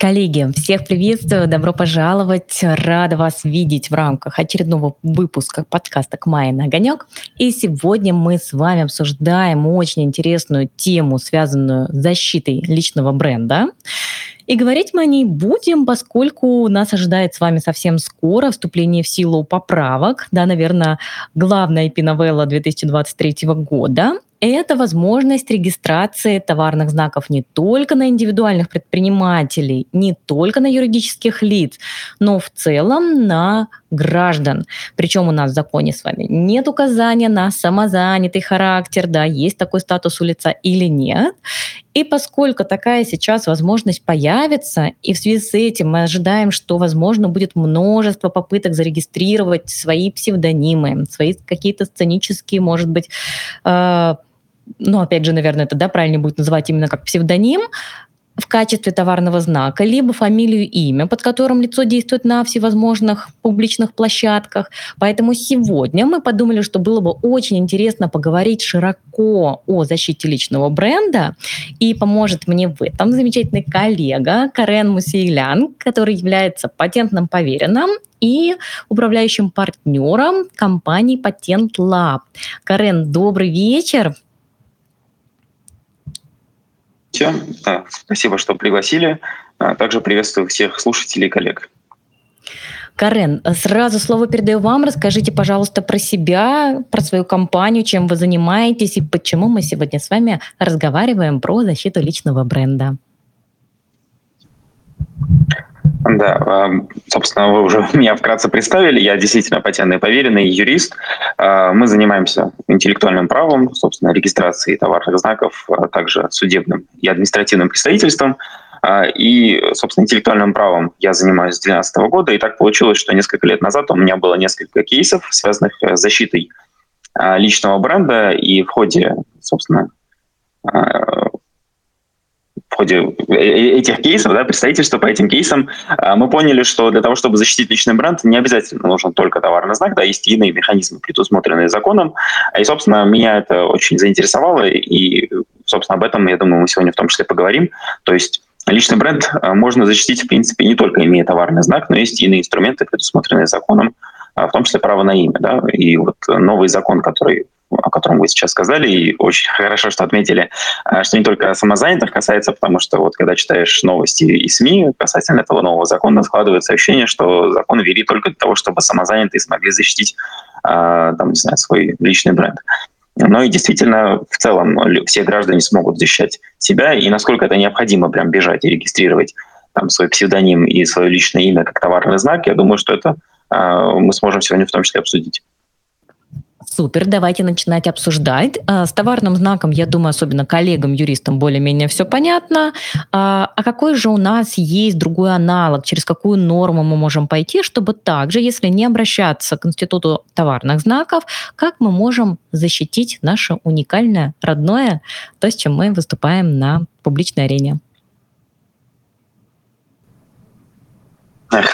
Коллеги, всех приветствую, добро пожаловать. Рада вас видеть в рамках очередного выпуска подкаста «К мае на огонек». И сегодня мы с вами обсуждаем очень интересную тему, связанную с защитой личного бренда. И говорить мы о ней будем, поскольку нас ожидает с вами совсем скоро вступление в силу поправок, да, наверное, главная эпиновелла 2023 года это возможность регистрации товарных знаков не только на индивидуальных предпринимателей, не только на юридических лиц, но в целом на граждан. Причем у нас в законе с вами нет указания на самозанятый характер, да, есть такой статус у лица или нет. И поскольку такая сейчас возможность появится, и в связи с этим мы ожидаем, что, возможно, будет множество попыток зарегистрировать свои псевдонимы, свои какие-то сценические, может быть, э, ну, опять же, наверное, это, да, правильно будет называть именно как псевдоним, в качестве товарного знака, либо фамилию имя, под которым лицо действует на всевозможных публичных площадках. Поэтому сегодня мы подумали, что было бы очень интересно поговорить широко о защите личного бренда, и поможет мне в этом замечательный коллега Карен Мусейлян, который является патентным поверенным и управляющим партнером компании Patent Lab. Карен, добрый вечер. Все. Спасибо, что пригласили. А, также приветствую всех слушателей и коллег. Карен, сразу слово передаю вам. Расскажите, пожалуйста, про себя, про свою компанию, чем вы занимаетесь и почему мы сегодня с вами разговариваем про защиту личного бренда. Да, собственно, вы уже меня вкратце представили. Я действительно патентный поверенный юрист. А, мы занимаемся интеллектуальным правом, собственно, регистрацией товарных знаков, а также судебным и административным представительством. А, и, собственно, интеллектуальным правом я занимаюсь с 2012 года. И так получилось, что несколько лет назад у меня было несколько кейсов, связанных э, с защитой личного бренда. И в ходе, собственно, ходе э, э, этих кейсов, да, представительства по этим кейсам, а, мы поняли, что для того, чтобы защитить личный бренд, не обязательно нужен только товарный знак, да, есть иные механизмы, предусмотренные законом. И, собственно, меня это очень заинтересовало, и, собственно, об этом, я думаю, мы сегодня в том числе поговорим. То есть личный бренд а, можно защитить, в принципе, не только имея товарный знак, но есть иные инструменты, предусмотренные законом, а, в том числе право на имя. Да? И вот новый закон, который о котором вы сейчас сказали, и очень хорошо, что отметили, а, что не только самозанятых касается, потому что вот когда читаешь новости и СМИ касательно этого нового закона, складывается ощущение, что закон ввели только для того, чтобы самозанятые смогли защитить а, там, не знаю, свой личный бренд. Но и действительно, в целом, все граждане смогут защищать себя, и насколько это необходимо прям бежать и регистрировать там, свой псевдоним и свое личное имя как товарный знак, я думаю, что это э, мы сможем сегодня в том числе обсудить. Супер, давайте начинать обсуждать. А, с товарным знаком, я думаю, особенно коллегам, юристам более-менее все понятно. А, а какой же у нас есть другой аналог, через какую норму мы можем пойти, чтобы также, если не обращаться к Институту товарных знаков, как мы можем защитить наше уникальное, родное, то, с чем мы выступаем на публичной арене?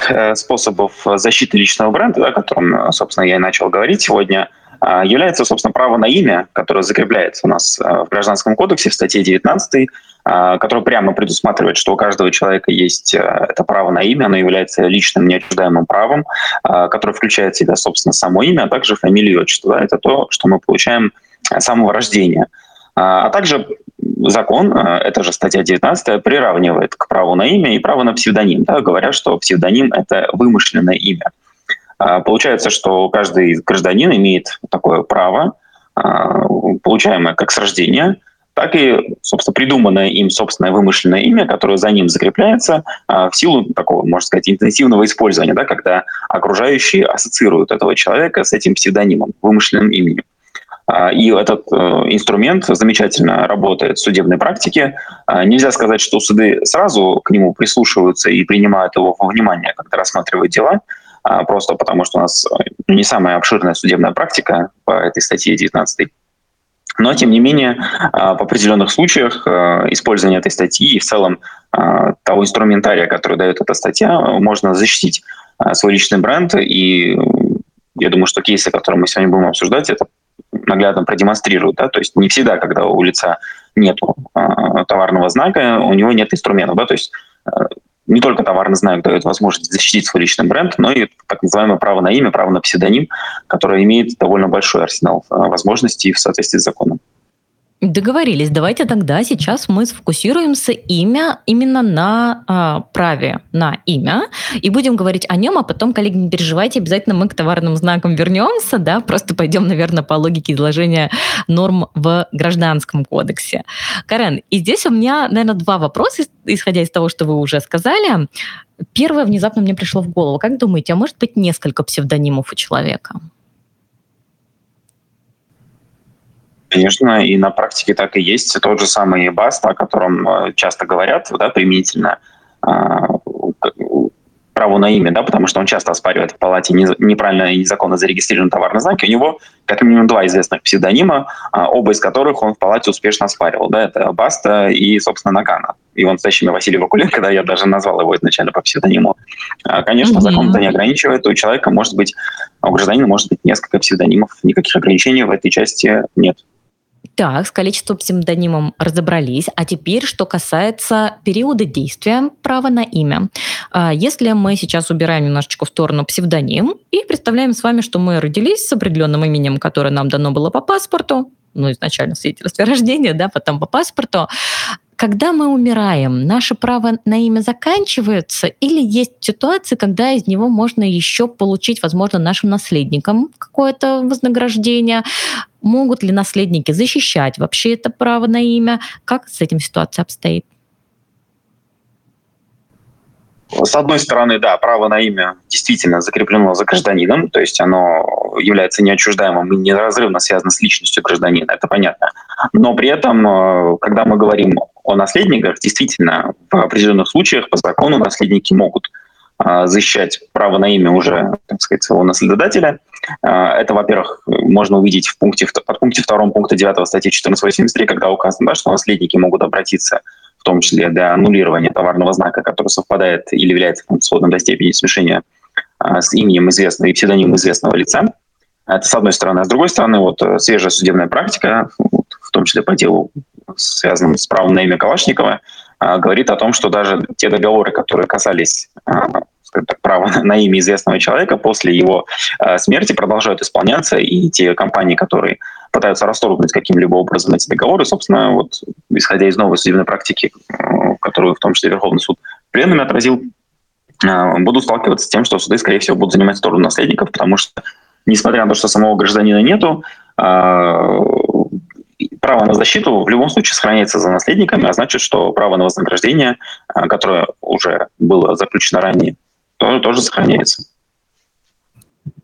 Э, способов защиты личного бренда, о котором, собственно, я и начал говорить сегодня – является, собственно, право на имя, которое закрепляется у нас а, в Гражданском кодексе в статье 19, а, которое прямо предусматривает, что у каждого человека есть это право на имя, оно является личным неотчуждаемым правом, которое включает в себя, собственно, само имя, а также фамилию и отчество. Это то, что мы получаем с самого рождения. А также закон, это же статья 19, приравнивает к праву на имя и право на псевдоним, да, говоря, что псевдоним – это вымышленное имя. А, получается, что каждый гражданин имеет такое право, а, получаемое как с рождения, так и, собственно, придуманное им собственное вымышленное имя, которое за ним закрепляется а, в силу такого, можно сказать, интенсивного использования, да, когда окружающие ассоциируют этого человека с этим псевдонимом, вымышленным именем. И этот э, инструмент замечательно работает в судебной практике. Нельзя сказать, что суды сразу к нему прислушиваются и принимают его во внимание, когда рассматривают дела, просто потому что у нас э, не самая обширная судебная практика по этой статье 19. Но, тем не менее, а, в определенных случаях э, использование этой статьи и в целом а, того инструментария, который дает эта статья, можно защитить свой личный бренд. И я думаю, что кейсы, которые мы сегодня будем обсуждать, это наглядно продемонстрируют. Да? То есть не всегда, когда у лица нет товарного знака, у него нет инструментов. Да? То есть не только товарный знак дает возможность защитить свой личный бренд, но и так называемое право на имя, право на псевдоним, которое имеет довольно большой арсенал возможностей в соответствии с законом. Договорились. Давайте тогда сейчас мы сфокусируемся имя именно на а, праве на имя и будем говорить о нем, а потом, коллеги, не переживайте, обязательно мы к товарным знакам вернемся, да, просто пойдем, наверное, по логике изложения норм в Гражданском кодексе. Карен, и здесь у меня, наверное, два вопроса, исходя из того, что вы уже сказали. Первое внезапно мне пришло в голову. Как думаете, а может быть несколько псевдонимов у человека? Конечно, и на практике так и есть. Тот же самый БАСТ, о котором э, часто говорят, да, применительно а, право на имя, да, потому что он часто оспаривает в палате неправильно и незаконно зарегистрированный товарный знак. И у него как минимум два известных псевдонима, а, оба из которых он в палате успешно оспаривал. Да, это Баста и, собственно, Нагана. И он настоящий Василий Вакулин, когда я даже назвал его изначально по псевдониму. А, конечно, закон это не ограничивает. У человека может быть, у гражданина может быть несколько псевдонимов. Никаких ограничений в этой части нет. Так, с количеством псевдонимом разобрались. А теперь, что касается периода действия права на имя. А, если мы сейчас убираем немножечко в сторону псевдоним и представляем с вами, что мы родились с определенным именем, которое нам дано было по паспорту, ну, изначально свидетельстве рождения, да, потом по паспорту, когда мы умираем, наше право на имя заканчивается или есть ситуации, когда из него можно еще получить, возможно, нашим наследникам какое-то вознаграждение? Могут ли наследники защищать вообще это право на имя? Как с этим ситуация обстоит? С одной стороны, да, право на имя действительно закреплено за гражданином, то есть оно является неотчуждаемым и неразрывно связано с личностью гражданина, это понятно. Но при этом, э, когда мы говорим о наследниках, действительно, в определенных случаях по закону наследники могут э, защищать право на имя уже, так сказать, своего наследодателя. Э, это, во-первых, можно увидеть в пункте, под пункте 2 пункта 9 статьи 1483, когда указано, да, что наследники могут обратиться том числе для аннулирования товарного знака, который совпадает или является сходным до степени смешения а, с именем известного и псевдонимом известного лица. Это с одной стороны. А с другой стороны, вот э, свежая судебная практика, вот, в том числе по делу, связанному с правом на имя Калашникова, а, говорит о том, что даже те договоры, которые касались а, так, права на имя известного человека после его смерти продолжают исполняться, и те компании, которые пытаются расторгнуть каким-либо образом эти договоры. Собственно, вот исходя из новой судебной практики, э, которую в том числе Верховный суд в пленуме отразил, э, будут сталкиваться с тем, что суды, скорее всего, будут занимать сторону наследников, потому что, несмотря на то, что самого гражданина нету, э, право на защиту в любом случае сохраняется за наследниками, а значит, что право на вознаграждение, которое уже было заключено ранее, тоже, тоже сохраняется.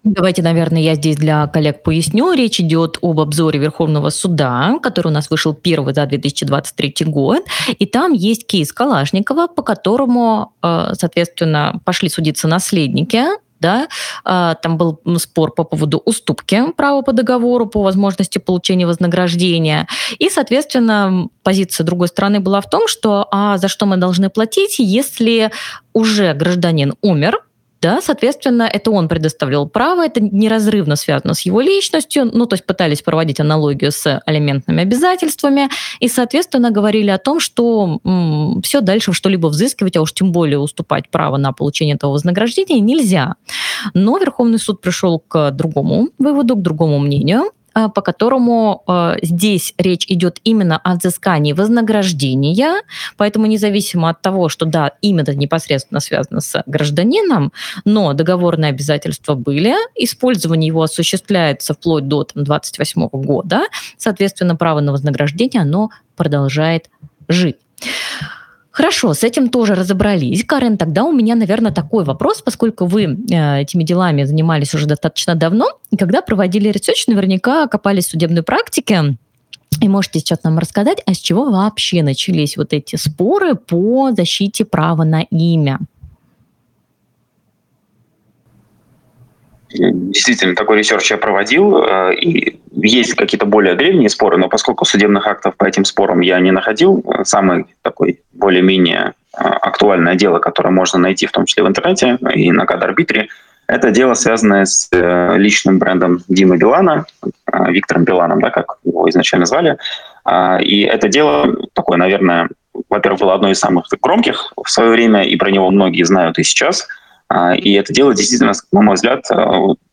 Давайте, наверное, я здесь для коллег поясню. Речь идет об обзоре Верховного суда, который у нас вышел первый за 2023 год. И там есть кейс Калашникова, по которому, э, соответственно, пошли судиться наследники да, э, там был спор по поводу уступки права по договору, по возможности получения вознаграждения. И, соответственно, позиция другой стороны была в том, что а за что мы должны платить, если уже гражданин умер, да, соответственно, это он предоставлял право, это неразрывно связано с его личностью, ну, то есть пытались проводить аналогию с алиментными обязательствами, и, соответственно, говорили о том, что м, все дальше что-либо взыскивать, а уж тем более уступать право на получение этого вознаграждения нельзя. Но Верховный суд пришел к другому выводу, к другому мнению, по которому э, здесь речь идет именно о взыскании вознаграждения, поэтому независимо от того, что да, именно непосредственно связано с гражданином, но договорные обязательства были, использование его осуществляется вплоть до там, 28 года, соответственно, право на вознаграждение, оно продолжает жить. Хорошо, с этим тоже разобрались. Карен, тогда у меня, наверное, такой вопрос, поскольку вы э, этими делами занимались уже достаточно давно, и когда проводили research, наверняка копались в судебной практике, и можете сейчас нам рассказать, а с чего вообще начались вот эти споры по защите права на имя? действительно такой research я проводил, э, и есть какие-то более древние споры, но поскольку судебных актов по этим спорам я не находил, э, самый такой более-менее э, актуальное дело, которое можно найти в том числе в интернете и на кад-арбитре, это дело, связанное с личным брендом Димы Билана, Виктором Биланом, да, как его изначально звали. И это дело такое, наверное, во-первых, было одно из самых громких в свое время, и про него многие знают и сейчас. И это дело действительно, на мой взгляд,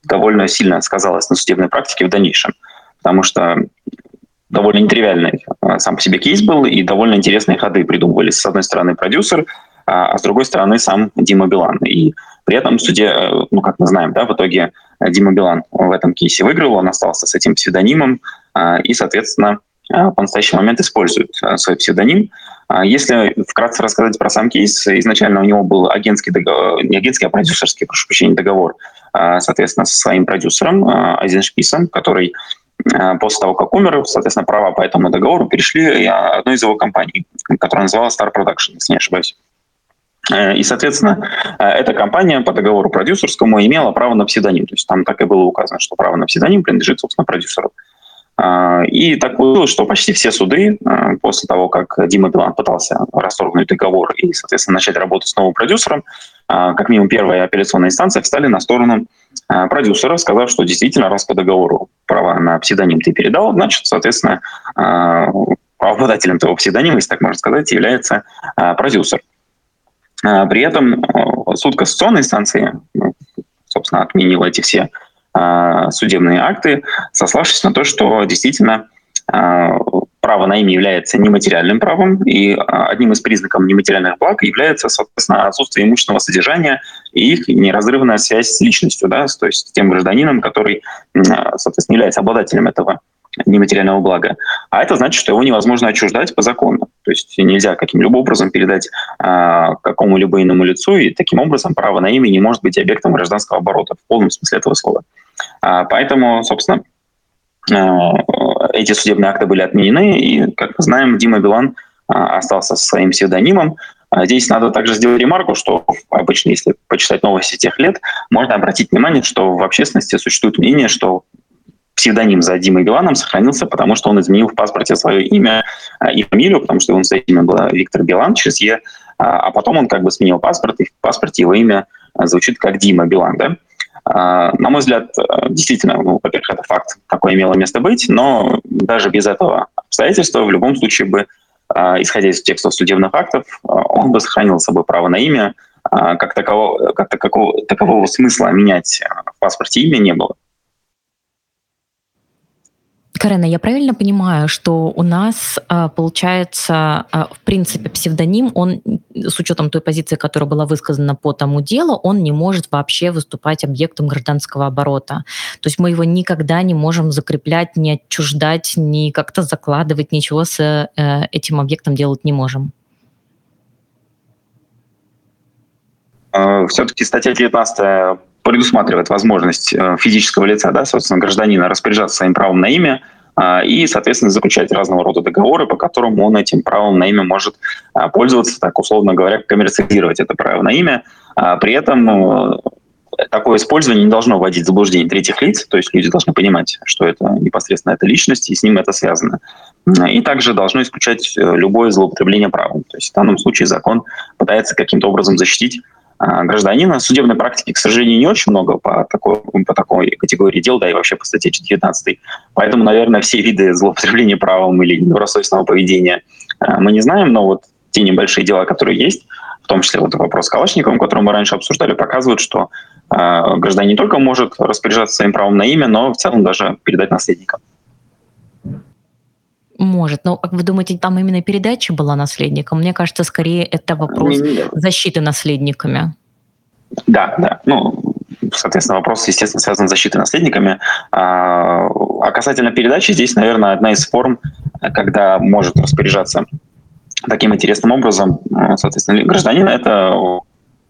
довольно сильно сказалось на судебной практике в дальнейшем. Потому что довольно нетривиальный сам по себе кейс был, и довольно интересные ходы придумывались. С одной стороны, продюсер, а с другой стороны, сам Дима Билан. И при этом в суде, ну, как мы знаем, да, в итоге Дима Билан в этом кейсе выиграл, он остался с этим псевдонимом, и, соответственно, по настоящий момент использует свой псевдоним. Если вкратце рассказать про сам кейс, изначально у него был агентский договор, не агентский, а продюсерский, прошу прощения, договор, соответственно, со своим продюсером Айзеншписом, который после того, как умер, соответственно, права по этому договору перешли одной из его компаний, которая называлась Star Production, если не ошибаюсь. Э, и, соответственно, э, эта компания по договору продюсерскому имела право на псевдоним. То есть там так и было указано, что право на псевдоним принадлежит, собственно, продюсеру. Э, и так получилось, что почти все суды после того, как Дима Билан пытался расторгнуть договор и, соответственно, начать работать с новым продюсером, как минимум первая апелляционная инстанция встали на сторону продюсера, сказав, что действительно, раз по договору права на псевдоним ты передал, значит, соответственно, обладателем того псевдонима, если так можно сказать, является продюсер. А, при этом суд кассационной инстанции, ну, собственно, отменил эти все а, судебные акты, сославшись на то, что действительно а, право на имя является нематериальным правом, и одним из признаков нематериальных благ является, соответственно, отсутствие имущественного содержания и их неразрывная связь с личностью, да, то есть с тем гражданином, который, соответственно, является обладателем этого нематериального блага. А это значит, что его невозможно отчуждать по закону. То есть нельзя каким-либо образом передать а, какому-либо иному лицу, и таким образом право на имя не может быть объектом гражданского оборота в полном смысле этого слова. А, поэтому, собственно, а, эти судебные акты были отменены, и, как мы знаем, Дима Билан а, остался со своим псевдонимом. А здесь надо также сделать ремарку, что обычно, если почитать новости тех лет, можно обратить внимание, что в общественности существует мнение, что псевдоним за Димой Биланом сохранился, потому что он изменил в паспорте свое имя а, и фамилию, потому что его настоящее имя было Виктор Билан через Е, а, а потом он как бы сменил паспорт, и в паспорте его имя звучит как Дима Билан, да? На мой взгляд, действительно, ну, во-первых, это факт, такое имело место быть, но даже без этого обстоятельства в любом случае бы, исходя из текстов судебных актов, он бы сохранил с собой право на имя, как такового, как такового, такового смысла менять в паспорте имя не было. Карена, я правильно понимаю, что у нас а, получается, а, в принципе, псевдоним, он с учетом той позиции, которая была высказана по тому делу, он не может вообще выступать объектом гражданского оборота. То есть мы его никогда не можем закреплять, не отчуждать, не как-то закладывать, ничего с э, этим объектом делать не можем. А, Все-таки статья 19 предусматривает возможность э, физического лица, да, собственно, гражданина распоряжаться своим правом на имя а, и, соответственно, заключать разного рода договоры, по которым он этим правом на имя может а, пользоваться, так условно говоря, коммерциализировать это право на имя. А при этом ну, такое использование не должно вводить в заблуждение третьих лиц, то есть люди должны понимать, что это непосредственно эта личность, и с ним это связано. И также должно исключать э, любое злоупотребление правом. То есть в данном случае закон пытается каким-то образом защитить гражданина. Судебной практики, к сожалению, не очень много по такой, по такой категории дел, да и вообще по статье 19. Поэтому, наверное, все виды злоупотребления правом или недобросовестного поведения а, мы не знаем, но вот те небольшие дела, которые есть, в том числе вот вопрос с Калашниковым, который мы раньше обсуждали, показывают, что э, гражданин не только может распоряжаться своим правом на имя, но в целом даже передать наследникам. Может, но как вы думаете, там именно передача была наследником? Мне кажется, скорее это вопрос защиты наследниками. Да, да. Ну, соответственно, вопрос, естественно, связан с защитой наследниками. А, а касательно передачи, здесь, наверное, одна из форм, когда может распоряжаться таким интересным образом, соответственно, гражданин, это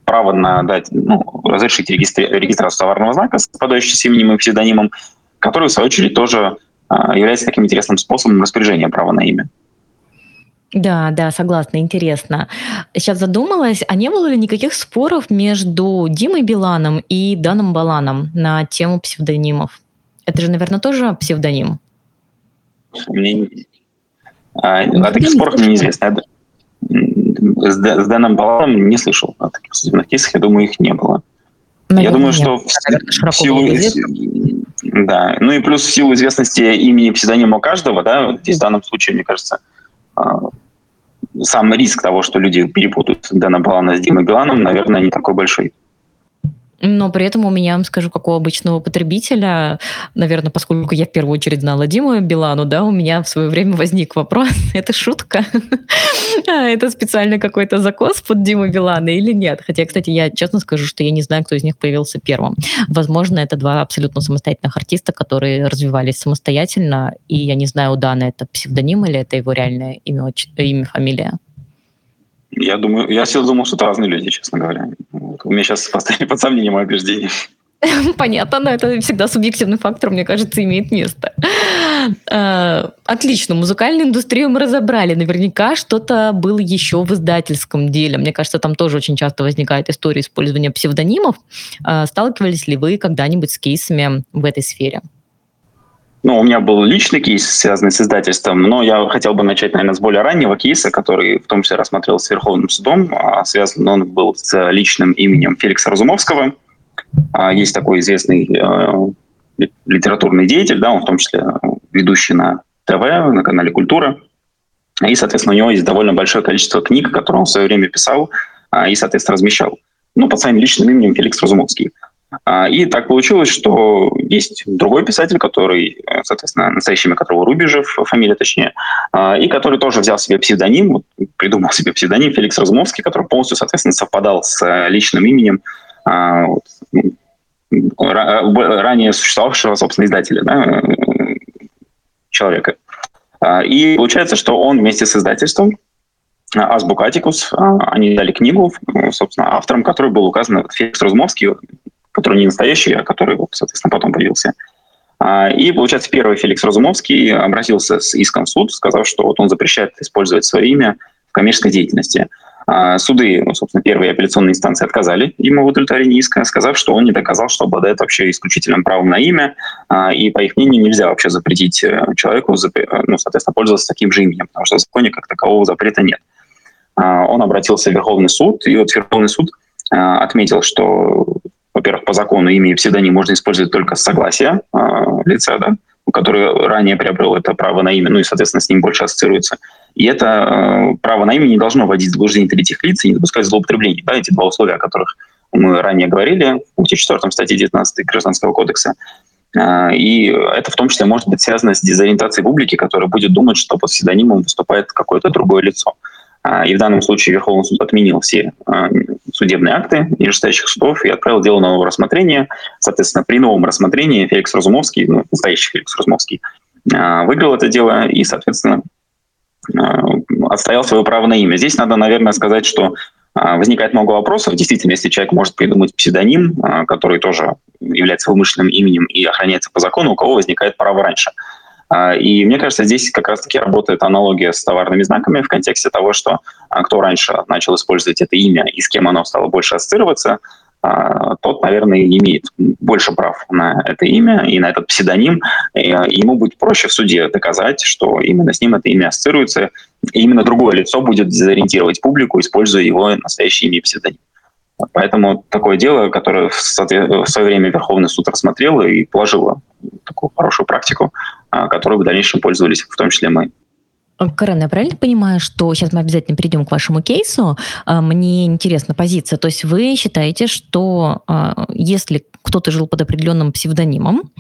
право на дать, ну, разрешить регистри- регистрацию товарного знака, с именем и псевдонимом, который, в свою очередь, тоже является таким интересным способом распоряжения права на имя. Да, да, согласна, интересно. Сейчас задумалась, а не было ли никаких споров между Димой Биланом и Даном Баланом на тему псевдонимов? Это же, наверное, тоже псевдоним. Мне... А, о таких спорах мне неизвестно. С, с Дэном Баланом не слышал о таких судебных кейсах, я думаю, их не было. Наверное, я думаю, что в силу, да, ну и плюс в силу известности имени псевдонима каждого, да, здесь в данном случае, мне кажется, а, сам риск того, что люди перепутают Дэна Балана с Димой Биланом, наверное, не такой большой. Но при этом у меня, скажу, как у обычного потребителя, наверное, поскольку я в первую очередь знала Диму Билану, да, у меня в свое время возник вопрос, это шутка? А, это специально какой-то закос под Диму Билана или нет? Хотя, кстати, я честно скажу, что я не знаю, кто из них появился первым. Возможно, это два абсолютно самостоятельных артиста, которые развивались самостоятельно, и я не знаю, у Дана это псевдоним или это его реальное имя, имя фамилия. Я думаю, я всегда думал, что это разные люди, честно говоря. Вот. У меня сейчас поставили под сомнение мое убеждение. Понятно, но это всегда субъективный фактор, мне кажется, имеет место. А, отлично, музыкальную индустрию мы разобрали. Наверняка что-то было еще в издательском деле. Мне кажется, там тоже очень часто возникает история использования псевдонимов. А, сталкивались ли вы когда-нибудь с кейсами в этой сфере? Ну, у меня был личный кейс, связанный с издательством, но я хотел бы начать, наверное, с более раннего кейса, который в том числе рассматривался Верховным судом. А связан он был с личным именем Феликса Разумовского. А, есть такой известный э, литературный деятель, да, он в том числе ведущий на ТВ, на канале «Культура». И, соответственно, у него есть довольно большое количество книг, которые он в свое время писал а, и, соответственно, размещал. Ну, под своим личным именем Феликс Разумовский. А, и так получилось, что есть другой писатель, который, э, соответственно, настоящее имя которого Рубежев, фамилия точнее, а, и который тоже взял себе псевдоним, придумал себе псевдоним Феликс Разумовский, который полностью, соответственно, совпадал с э, личным именем а, ну, ранее существовавшего, собственно, издателя, да, э, человека. И получается, что он вместе с издательством Азбук Атикус, они дали книгу, собственно, автором которой был указан Феликс Разумовский, который не настоящий, а который, соответственно, потом появился. А, и, получается, первый Феликс Разумовский обратился с иском в суд, сказав, что вот он запрещает использовать свое имя в коммерческой деятельности. А, суды, ну, собственно, первые апелляционные инстанции отказали ему в удовлетворении иска, сказав, что он не доказал, что обладает вообще исключительным правом на имя, а, и, по их мнению, нельзя вообще запретить э, человеку, ну, соответственно, пользоваться таким же именем, потому что в законе как такового запрета нет. Он обратился в Верховный суд, и вот Верховный суд отметил, что во-первых, по закону имя и псевдоним можно использовать только с согласия э, лица, да, который ранее приобрел это право на имя, ну и, соответственно, с ним больше ассоциируется. И это э, право на имя не должно вводить в заблуждение третьих лиц и не допускать злоупотреблений. Да, эти два условия, о которых мы ранее говорили в пункте 4 статьи 19 Гражданского кодекса. Э, и это в том числе может быть связано с дезориентацией публики, которая будет думать, что под псевдонимом выступает какое-то другое лицо. А, и в данном случае Верховный суд отменил все а, судебные акты нижестоящих судов и отправил дело на новое рассмотрение. Соответственно, при новом рассмотрении Феликс Разумовский, ну, настоящий Феликс Разумовский, а, выиграл это дело и, соответственно, отстоял свое право на имя. Здесь надо, наверное, сказать, что возникает много вопросов. Действительно, если человек может придумать псевдоним, который тоже является вымышленным именем и охраняется по закону, у кого возникает право раньше – и мне кажется, здесь как раз-таки работает аналогия с товарными знаками в контексте того, что а, кто раньше начал использовать это имя и с кем оно стало больше ассоциироваться, а, тот, наверное, имеет больше прав на это имя и на этот псевдоним. Ему будет проще в суде доказать, что именно с ним это имя ассоциируется, и именно другое лицо будет дезориентировать публику, используя его настоящее имя и псевдоним. Поэтому такое дело, которое в свое время Верховный суд рассмотрел и положило такую хорошую практику, а, которой в дальнейшем пользовались, в том числе мы. Карен, я правильно понимаю, что сейчас мы обязательно перейдем к вашему кейсу. А, мне интересна позиция. То есть вы считаете, что а, если кто-то жил под определенным псевдонимом,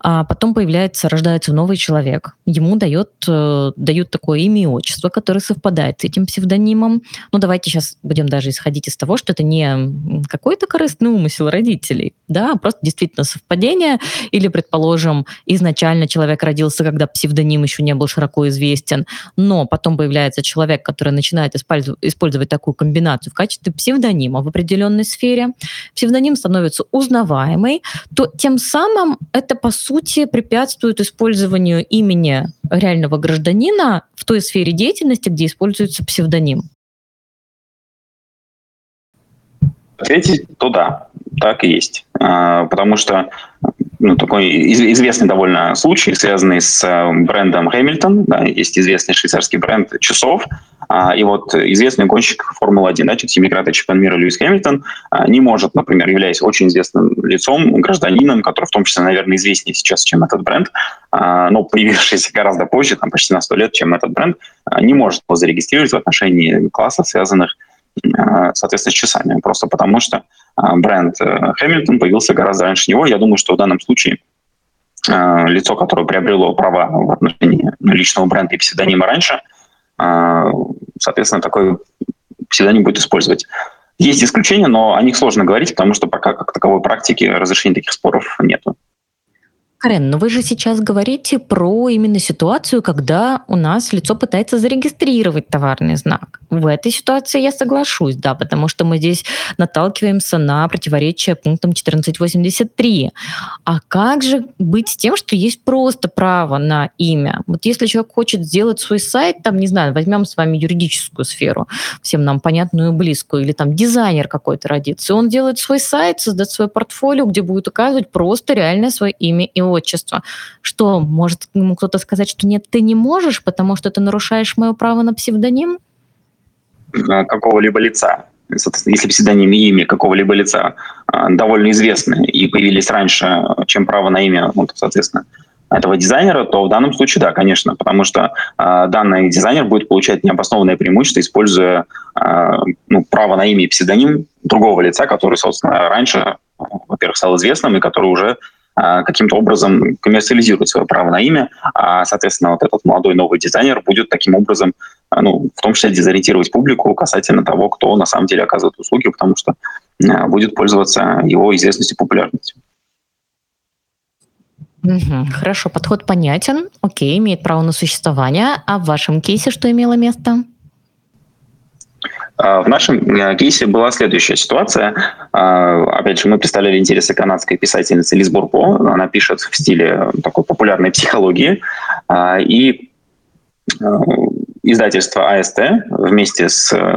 а потом появляется, рождается новый человек, ему дает, э, дают такое имя и отчество, которое совпадает с этим псевдонимом. Ну, давайте сейчас будем даже исходить из того, что это не какой-то корыстный умысел родителей, да, а просто действительно совпадение, или, предположим, изначально человек родился, когда псевдоним еще не был широко известен, но потом появляется человек, который начинает использовать, такую комбинацию в качестве псевдонима в определенной сфере, псевдоним становится узнаваемым, узнаваемый, то тем самым это, по сути, препятствует использованию имени реального гражданина в той сфере деятельности, где используется псевдоним. Ответить, то да, так и есть. А, потому что ну, такой известный довольно случай, связанный с э, брендом Hamilton. Да, есть известный швейцарский бренд часов. А, и вот известный гонщик Формулы-1, да, семикратный чемпион мира Льюис Хэмилтон, а, не может, например, являясь очень известным лицом, гражданином, который в том числе, наверное, известнее сейчас, чем этот бренд, а, но появившийся гораздо позже, там, почти на сто лет, чем этот бренд, не может его зарегистрировать в отношении классов, связанных соответственно, с часами. Просто потому что бренд э, Хэмилтон появился гораздо раньше него. Я думаю, что в данном случае лицо, которое приобрело права в отношении личного бренда и псевдонима раньше, соответственно, такой псевдоним будет использовать. Есть исключения, но о них сложно говорить, потому что пока как таковой практики разрешения таких споров нету. Карен, но вы же сейчас говорите про именно ситуацию, когда у нас лицо пытается зарегистрировать товарный знак. В этой ситуации я соглашусь, да, потому что мы здесь наталкиваемся на противоречие пунктам 1483. А как же быть с тем, что есть просто право на имя? Вот если человек хочет сделать свой сайт, там, не знаю, возьмем с вами юридическую сферу, всем нам понятную и близкую, или там дизайнер какой-то родится, и он делает свой сайт, создает свое портфолио, где будет указывать просто реальное свое имя и отчество. Что, может ему кто-то сказать, что нет, ты не можешь, потому что ты нарушаешь мое право на псевдоним? Какого-либо лица. Если псевдоним и имя какого-либо лица а, довольно известны и появились раньше, чем право на имя, ну, соответственно, этого дизайнера, то в данном случае да, конечно, потому что э, данный дизайнер будет получать необоснованное преимущество, используя э, ну, право на имя и псевдоним другого лица, который, собственно, раньше, во-первых, стал известным и который уже каким-то образом коммерциализирует свое право на имя, а, соответственно, вот этот молодой новый дизайнер будет таким образом, а, ну, в том числе дезориентировать публику касательно того, кто на самом деле оказывает услуги, потому что будет пользоваться его известностью и популярностью. Хорошо, подход понятен. Окей, имеет право на существование. А в вашем кейсе что имело место? А, в нашем э, кейсе была следующая ситуация. А, опять же, мы представляли интересы канадской писательницы Лиз Бурбо. Она пишет в стиле такой популярной психологии. А, и издательство АСТ вместе с э,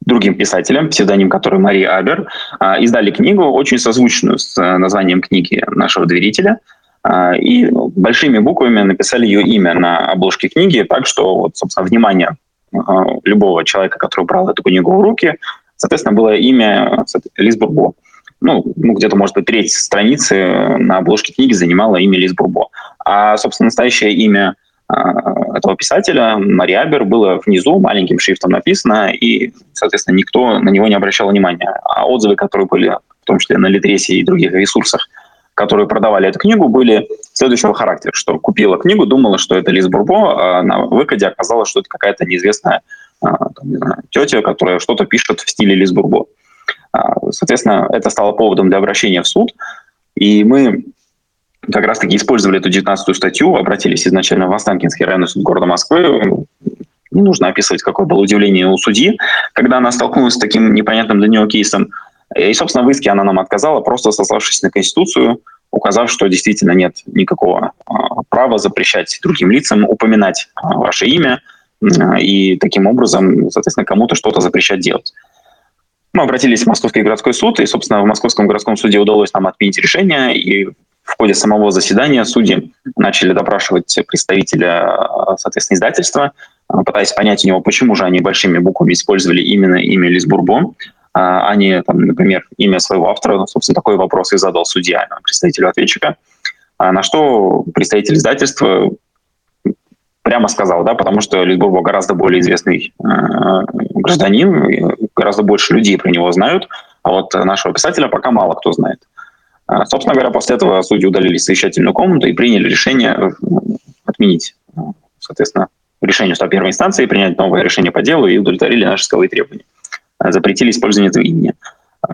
другим писателем, псевдоним которой Мария Абер, издали книгу, очень созвучную с э, названием книги нашего доверителя. И большими буквами написали ее имя на обложке книги, так что, вот, собственно, внимание а, любого человека, который брал эту книгу в руки, соответственно, было имя Лиз Бурбо. Ну, ну, где-то, может быть, треть страницы на обложке книги занимала имя Лиз Бурбо. А, собственно, настоящее имя а, этого писателя, Мариабер, было внизу маленьким шрифтом написано, и, соответственно, никто на него не обращал внимания. А отзывы, которые были, в том числе на Литресе и других ресурсах, которые продавали эту книгу, были следующего характера, что купила книгу, думала, что это Лиз Бурбо, а на выходе оказалось, что это какая-то неизвестная а, там, не знаю, тетя, которая что-то пишет в стиле Лиз Бурбо. А, соответственно, это стало поводом для обращения в суд, и мы как раз-таки использовали эту 19 статью, обратились изначально в Останкинский районный суд города Москвы. Не нужно описывать, какое было удивление у судьи, когда она столкнулась с таким непонятным для нее кейсом. И, собственно, в иске она нам отказала, просто сославшись на Конституцию, указав, что действительно нет никакого а, права запрещать другим лицам упоминать а, ваше имя а, и таким образом, соответственно, кому-то что-то запрещать делать. Мы обратились в Московский городской суд, и, собственно, в Московском городском суде удалось нам отменить решение, и в ходе самого заседания судьи начали допрашивать представителя, соответственно, издательства, пытаясь понять у него, почему же они большими буквами использовали именно имя Лиз Бурбон, а не, там, например, имя своего автора. Ну, собственно, такой вопрос и задал судья представителю ответчика. А на что представитель издательства прямо сказал, да, потому что Литбурбо гораздо более известный э, гражданин, гораздо больше людей про него знают, а вот нашего писателя пока мало кто знает. А, собственно говоря, после этого судьи удалились в совещательную комнату и приняли решение э, отменить, соответственно, решение суда первой инстанции, принять новое решение по делу и удовлетворили наши исковые требования. Запретили использование этого имени. Э,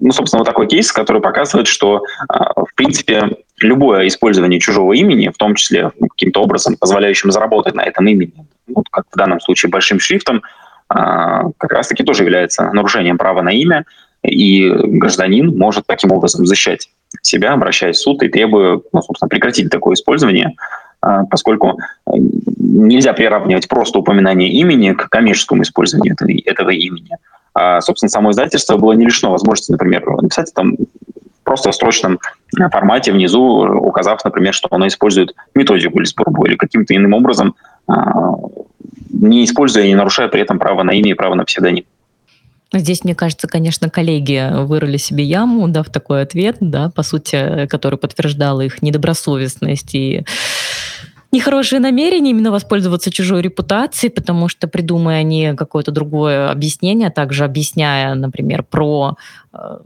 ну, собственно, вот такой кейс, который показывает, что, э, в принципе, любое использование чужого имени, в том числе ну, каким-то образом позволяющим заработать на этом имени, вот как в данном случае большим шрифтом, как раз-таки тоже является нарушением права на имя, и гражданин может таким образом защищать себя, обращаясь в суд и требуя, ну, собственно, прекратить такое использование, поскольку нельзя приравнивать просто упоминание имени к коммерческому использованию этого, этого имени. А, собственно, само издательство было не лишено возможности, например, написать там просто в строчном формате внизу, указав, например, что оно использует методику Лисбурбу или каким-то иным образом, не используя и не нарушая при этом право на имя и право на псевдоним. Здесь, мне кажется, конечно, коллеги вырыли себе яму, дав такой ответ, да, по сути, который подтверждал их недобросовестность и нехорошие намерения именно воспользоваться чужой репутацией, потому что придумая они какое-то другое объяснение, также объясняя, например, про э,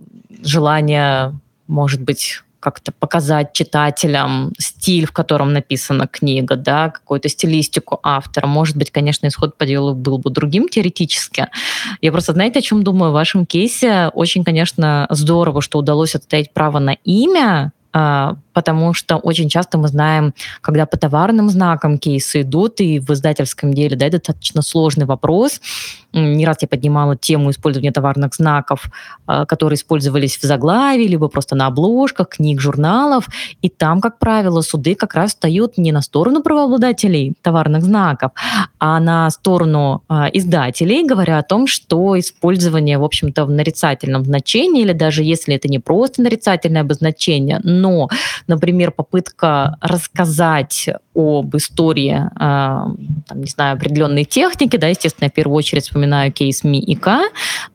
желание, может быть, как-то показать читателям стиль, в котором написана книга, да, какую-то стилистику автора. Может быть, конечно, исход по делу был бы другим теоретически. Я просто, знаете, о чем думаю? В вашем кейсе очень, конечно, здорово, что удалось отстоять право на имя, а, потому что очень часто мы знаем, когда по товарным знакам кейсы идут, и в издательском деле да, это достаточно сложный вопрос. Не раз я поднимала тему использования товарных знаков, а, которые использовались в заглавии, либо просто на обложках книг, журналов, и там, как правило, суды как раз встают не на сторону правообладателей товарных знаков, а на сторону а, издателей, говоря о том, что использование, в общем-то, в нарицательном значении, или даже если это не просто нарицательное обозначение, но, например, попытка рассказать об истории, э, там, не знаю, определенной техники, да, естественно, я в первую очередь вспоминаю кейс Ми и К,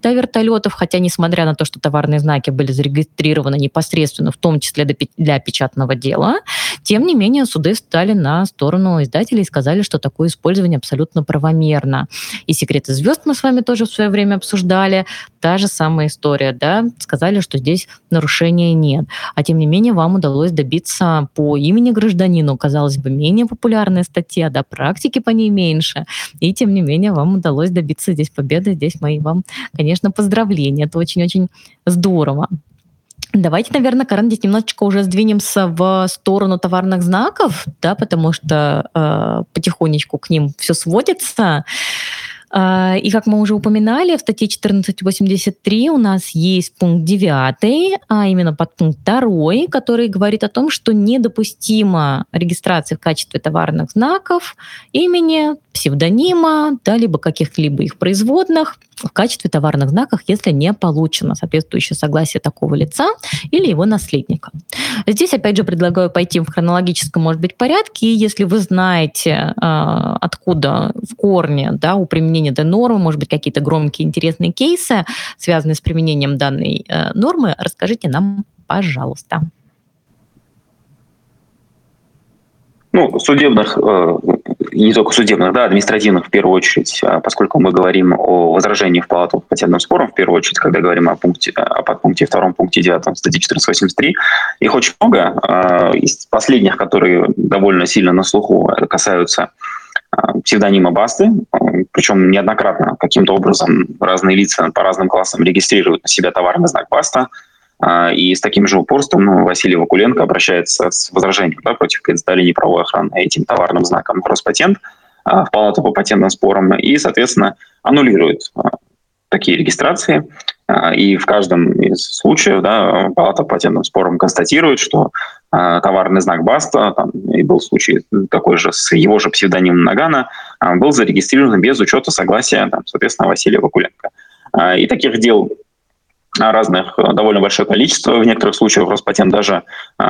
да, вертолетов, хотя, несмотря на то, что товарные знаки были зарегистрированы непосредственно, в том числе для печатного дела, тем не менее суды встали на сторону издателей и сказали, что такое использование абсолютно правомерно. И «Секреты звезд» мы с вами тоже в свое время обсуждали, та же самая история, да, сказали, что здесь нарушения нет. А тем не менее вам удалось добиться по имени гражданину, казалось бы, менее популярная статья, да, практики по ней меньше, и тем не менее вам удалось добиться здесь победы, здесь мои вам, конечно, поздравления, это очень-очень здорово. Давайте, наверное, Карен, здесь немножечко уже сдвинемся в сторону товарных знаков, да, потому что э, потихонечку к ним все сводится. А, и как мы уже упоминали, в статье 1483 у нас есть пункт 9, а именно подпункт 2, который говорит о том, что недопустима регистрация в качестве товарных знаков имени, псевдонима, да, либо каких-либо их производных в качестве товарных знаков, если не получено соответствующее согласие такого лица или его наследника. Здесь, опять же, предлагаю пойти в хронологическом, может быть, порядке, и если вы знаете, а, откуда в корне да, у применения этой нормы, может быть, какие-то громкие интересные кейсы, связанные с применением данной э, нормы, расскажите нам, пожалуйста. Ну, судебных, э, не только судебных, да, административных в первую очередь, а поскольку мы говорим о возражении в палату по патентным спорам, в первую очередь, когда говорим о, пункте, о подпункте втором, пункте девятом статьи 1483, их очень много. Э, из последних, которые довольно сильно на слуху, касаются э, псевдонима Басты, причем неоднократно каким-то образом разные лица по разным классам регистрируют на себя товарный знак Баста – и с таким же упорством ну, Василий Вакуленко обращается с возражением да, против предоставления неправовой охраны этим товарным знаком в Роспатент, а, в Палату по патентным спорам, и, соответственно, аннулирует а, такие регистрации. И в каждом из случаев да, Палата по патентным спорам констатирует, что товарный знак БАСТа, там, и был случай такой же с его же псевдонимом Нагана, был зарегистрирован без учета согласия, там, соответственно, Василия Вакуленко. И таких дел разных э, довольно большое количество. В некоторых случаях Роспатент даже э,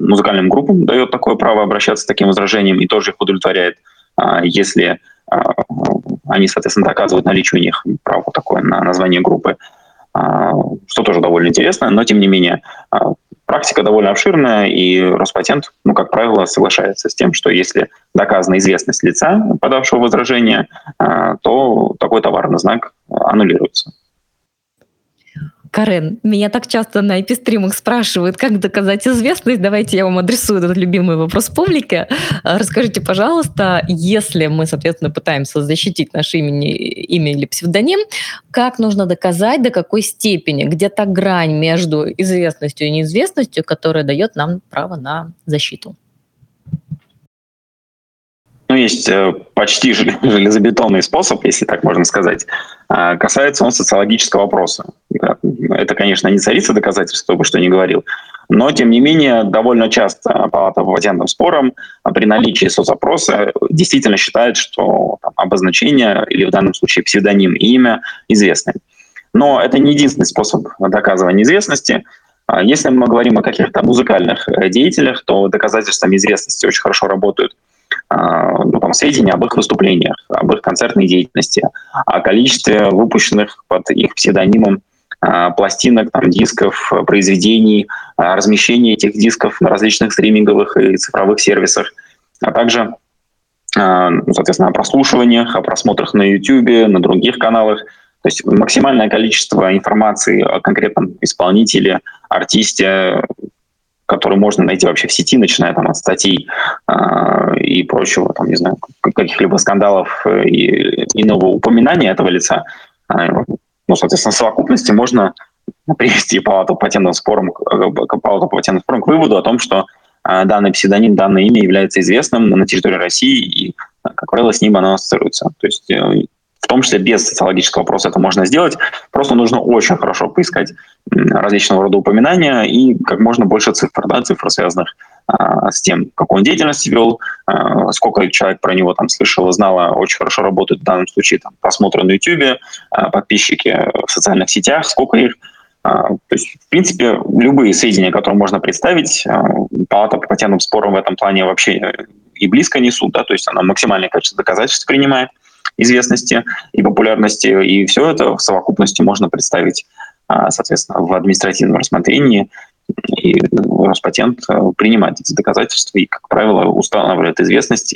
музыкальным группам дает такое право обращаться с таким возражением и тоже их удовлетворяет, э, если э, они, соответственно, доказывают наличие у них права такое на название группы, э, что тоже довольно интересно, но тем не менее э, практика довольно обширная, и Роспатент, ну, как правило, соглашается с тем, что если доказана известность лица, подавшего возражение, э, то такой товарный знак аннулируется. Карен, меня так часто на эпистримах спрашивают, как доказать известность. Давайте я вам адресую этот любимый вопрос публике. Расскажите, пожалуйста, если мы, соответственно, пытаемся защитить наше имя, имя или псевдоним, как нужно доказать, до какой степени, где та грань между известностью и неизвестностью, которая дает нам право на защиту? Ну, есть э, почти железобетонный способ, если так можно сказать. А, касается он социологического вопроса. Это, конечно, не царица доказательств, кто бы что ни говорил, но, тем не менее, довольно часто Палата по патентным спорам при наличии соцопроса действительно считает, что обозначение или в данном случае псевдоним и имя известны. Но это не единственный способ доказывания известности. А если мы говорим о каких-то музыкальных э, деятелях, то доказательствами известности очень хорошо работают а, ну, там, сведения об их выступлениях, об их концертной деятельности, о количестве выпущенных под их псевдонимом а, пластинок, там, дисков, произведений, размещения этих дисков на различных стриминговых и цифровых сервисах, а также, ну, соответственно, о прослушиваниях, о просмотрах на YouTube, на других каналах – то есть максимальное количество информации о конкретном исполнителе, артисте, который можно найти вообще в сети, начиная там от статей э, и прочего, там, не знаю, каких-либо скандалов и иного упоминания этого лица, э, ну, соответственно, в совокупности можно привести палату патентным спором, палату патентным спором к выводу о том, что э, данный псевдоним, данное имя является известным на территории России, и, как правило, с ним оно ассоциируется. То есть э, в том числе без социологического опроса это можно сделать. Просто нужно очень хорошо поискать различного рода упоминания и как можно больше цифр, да, цифр, связанных а, с тем, какую он деятельность вел, а, сколько человек про него там слышал и знало, очень хорошо работают в данном случае там, просмотры на YouTube, а, подписчики в социальных сетях, сколько их. То есть, в принципе, любые сведения, которые можно представить, палата по патентным спорам в этом плане вообще э, и близко несут, да, то есть она максимальное качество доказательств принимает известности и популярности, и все это в совокупности можно представить, а, соответственно, в административном рассмотрении, и Роспатент э, принимает эти доказательства и, как правило, устанавливает известность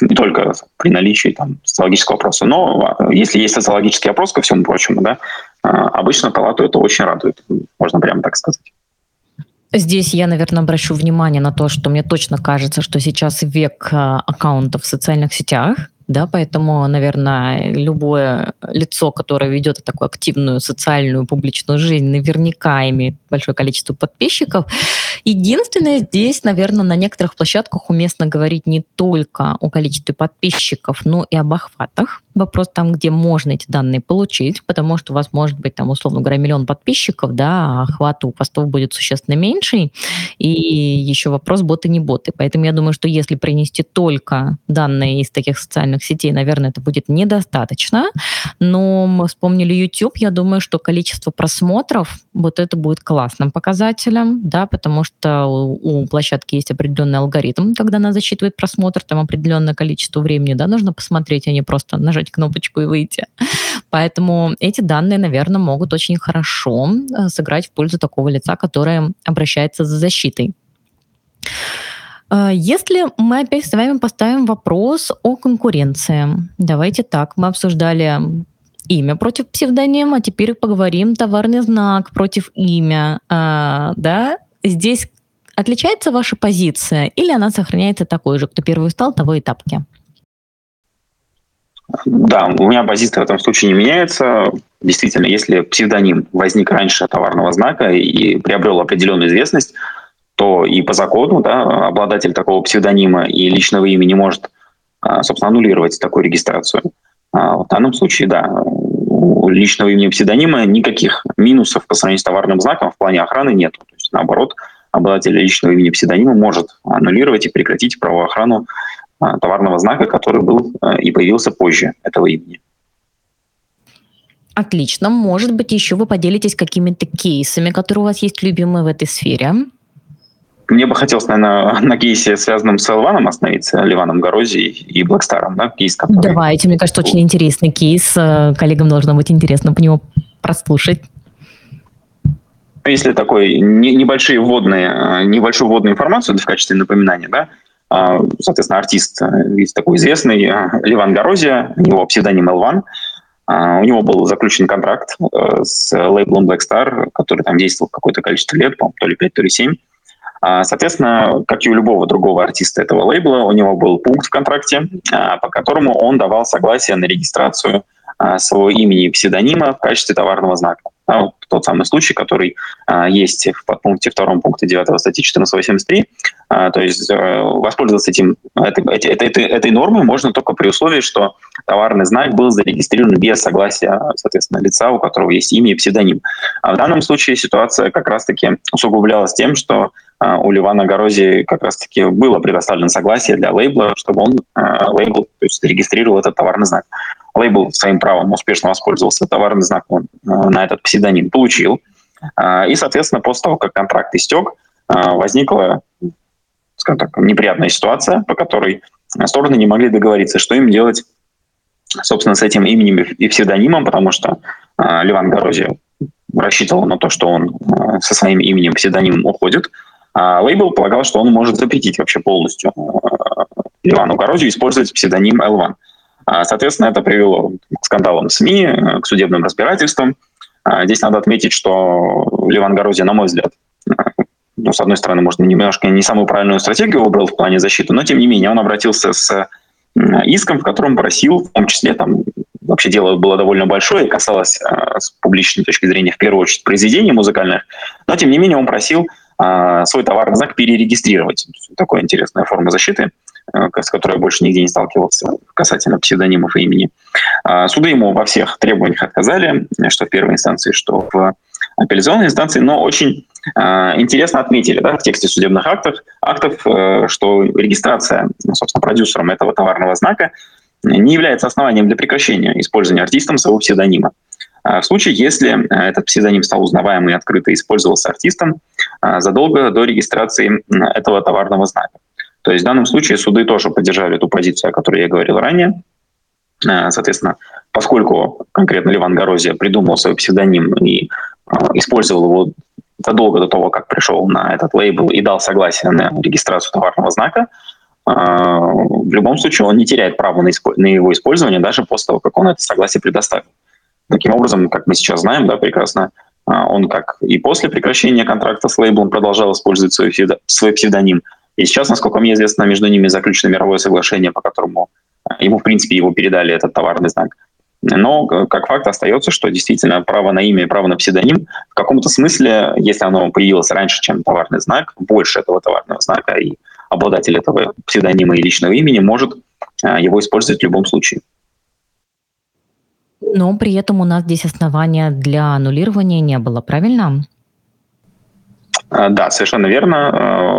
не только при наличии там, социологического опроса, но а, если есть социологический опрос ко всему прочему, да, а, обычно палату это очень радует, можно прямо так сказать. Здесь я, наверное, обращу внимание на то, что мне точно кажется, что сейчас век аккаунтов в социальных сетях, да, поэтому, наверное, любое лицо, которое ведет такую активную социальную публичную жизнь, наверняка имеет большое количество подписчиков. Единственное, здесь, наверное, на некоторых площадках уместно говорить не только о количестве подписчиков, но и об охватах. Вопрос там, где можно эти данные получить, потому что у вас может быть там, условно говоря, миллион подписчиков, да, а охват у постов будет существенно меньше. И еще вопрос, боты, не боты. Поэтому я думаю, что если принести только данные из таких социальных сетей, наверное, это будет недостаточно. Но мы вспомнили YouTube, я думаю, что количество просмотров, вот это будет классным показателем, да, потому что у, площадки есть определенный алгоритм, когда она засчитывает просмотр, там определенное количество времени, да, нужно посмотреть, а не просто нажать нажать кнопочку и выйти. Поэтому эти данные, наверное, могут очень хорошо э, сыграть в пользу такого лица, которое обращается за защитой. Э, если мы опять с вами поставим вопрос о конкуренции, давайте так, мы обсуждали имя против псевдонима, а теперь поговорим товарный знак против имя, а, да? Здесь отличается ваша позиция или она сохраняется такой же, кто первый встал, того и тапки? Да, у меня позиция в этом случае не меняется. Действительно, если псевдоним возник раньше товарного знака и приобрел определенную известность, то и по закону да, обладатель такого псевдонима и личного имени может, а, собственно, аннулировать такую регистрацию. А, в данном случае, да, у личного имени псевдонима никаких минусов по сравнению с товарным знаком в плане охраны нет. Есть, наоборот, обладатель личного имени псевдонима может аннулировать и прекратить правоохрану а, товарного знака, который был а, и появился позже этого имени. Отлично. Может быть, еще вы поделитесь какими-то кейсами, которые у вас есть любимые в этой сфере? Мне бы хотелось, наверное, на кейсе, связанном с Ливаном, остановиться, Ливаном Горози и Блэкстаром, да, кейс, который... Давайте, мне кажется, очень интересный кейс. Э, коллегам должно быть интересно по нему прослушать. Если такой небольшие вводные, э, небольшую вводную информацию в качестве напоминания, да, а, соответственно, артист э, есть такой известный, э, Ливан Горозия, у него псевдоним Элван. А, у него был заключен контракт э, с лейблом Black Star, который там действовал какое-то количество лет, по то ли 5, то ли 7. А, соответственно, как и у любого другого артиста этого лейбла, у него был пункт в контракте, по которому он давал согласие на регистрацию своего имени и псевдонима в качестве товарного знака. Да, тот самый случай, который а, есть в подпункте втором пункте 9 статьи 1483. А, то есть а, воспользоваться этим, этой, этой, этой, этой нормой можно только при условии, что товарный знак был зарегистрирован без согласия, соответственно, лица, у которого есть имя и псевдоним. А в данном случае ситуация как раз-таки усугублялась тем, что а, у Ливана Горози как раз-таки было предоставлено согласие для лейбла, чтобы он, а, лейбл, то есть регистрировал этот товарный знак. Лейбл своим правом успешно воспользовался, товарный знак он э, на этот псевдоним получил. И, соответственно, после того, как контракт истек, возникла, скажем так, неприятная ситуация, по которой стороны не могли договориться, что им делать, собственно, с этим именем и псевдонимом, потому что Ливан Горози рассчитывал на то, что он со своим именем, псевдонимом уходит, а лейбл полагал, что он может запретить вообще полностью Ливану Горозию использовать псевдоним L1. А, соответственно, это привело к скандалам СМИ, к судебным разбирательствам. А, здесь надо отметить, что Ливан Горозия, на мой взгляд, ну, с одной стороны, может, немножко не самую правильную стратегию выбрал в плане защиты, но, тем не менее, он обратился с иском, в котором просил, в том числе, там, вообще дело было довольно большое, касалось с публичной точки зрения, в первую очередь, произведений музыкальных, но, тем не менее, он просил свой товарный знак перерегистрировать. Такая интересная форма защиты. Э, с которой я больше нигде не сталкивался касательно псевдонимов и имени. А, суды ему во всех требованиях отказали, что в первой инстанции, что в апелляционной инстанции, но очень э, интересно отметили да, в тексте судебных актов, актов э, что регистрация, собственно, продюсером этого товарного знака не является основанием для прекращения использования артистом своего псевдонима. В случае, если этот псевдоним стал узнаваемым и открыто использовался артистом задолго до регистрации этого товарного знака. То есть в данном случае суды тоже поддержали ту позицию, о которой я говорил ранее. Э, соответственно, поскольку конкретно Ливан Горозия придумал свой псевдоним и э, использовал его задолго до того, как пришел на этот лейбл и дал согласие на регистрацию товарного знака, э, в любом случае он не теряет право на, его использование даже после того, как он это согласие предоставил. Таким образом, как мы сейчас знаем, да, прекрасно, он как и после прекращения контракта с лейблом продолжал использовать свой псевдоним, и сейчас, насколько мне известно, между ними заключено мировое соглашение, по которому э, ему, в принципе, его передали этот товарный знак. Но э, как факт остается, что действительно право на имя и право на псевдоним в каком-то смысле, если оно появилось раньше, чем товарный знак, больше этого товарного знака, и обладатель этого псевдонима и личного имени может э, его использовать в любом случае. Но при этом у нас здесь основания для аннулирования не было, правильно? Да, совершенно верно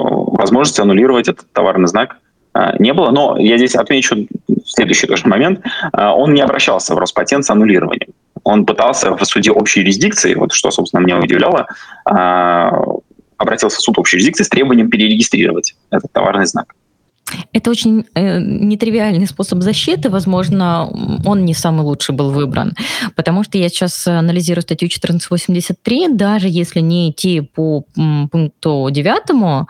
возможности аннулировать этот товарный знак а, не было. Но я здесь отмечу следующий тоже момент. А, он не обращался в Роспатент с аннулированием. Он пытался в суде общей юрисдикции, вот что, собственно, меня удивляло, а, обратился в суд общей юрисдикции с требованием перерегистрировать этот товарный знак. Это очень э, нетривиальный способ защиты. Возможно, он не самый лучший был выбран. Потому что я сейчас анализирую статью 1483, даже если не идти по пункту 9,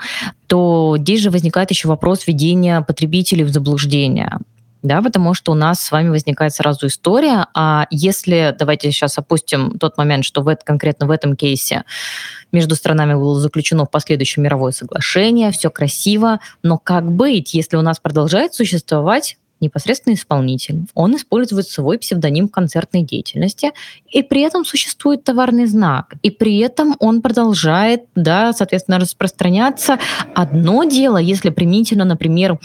то здесь же возникает еще вопрос введения потребителей в заблуждение. Да, потому что у нас с вами возникает сразу история, а если, давайте сейчас опустим тот момент, что в это, конкретно в этом кейсе между странами было заключено в последующем мировое соглашение, все красиво, но как быть, если у нас продолжает существовать непосредственно исполнитель. Он использует свой псевдоним концертной деятельности, и при этом существует товарный знак, и при этом он продолжает, да, соответственно, распространяться. Одно дело, если применительно, например,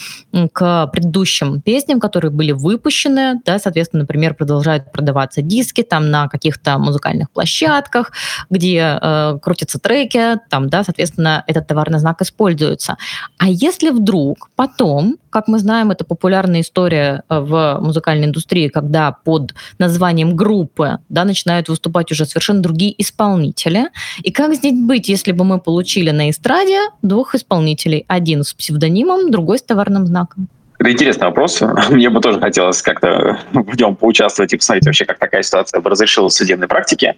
к предыдущим песням, которые были выпущены, да, соответственно, например, продолжают продаваться диски там на каких-то музыкальных площадках, где э, крутятся треки, там, да, соответственно, этот товарный знак используется. А если вдруг потом, как мы знаем, это популярная история э, в музыкальной индустрии, когда под названием группы да, начинают выступать уже совершенно другие исполнители. И как здесь быть, если бы мы получили на эстраде двух исполнителей? Один с псевдонимом, другой с товарным знаком. Это интересный вопрос. Мне бы тоже хотелось как-то в нем поучаствовать и посмотреть вообще, как такая ситуация бы разрешилась в судебной практике.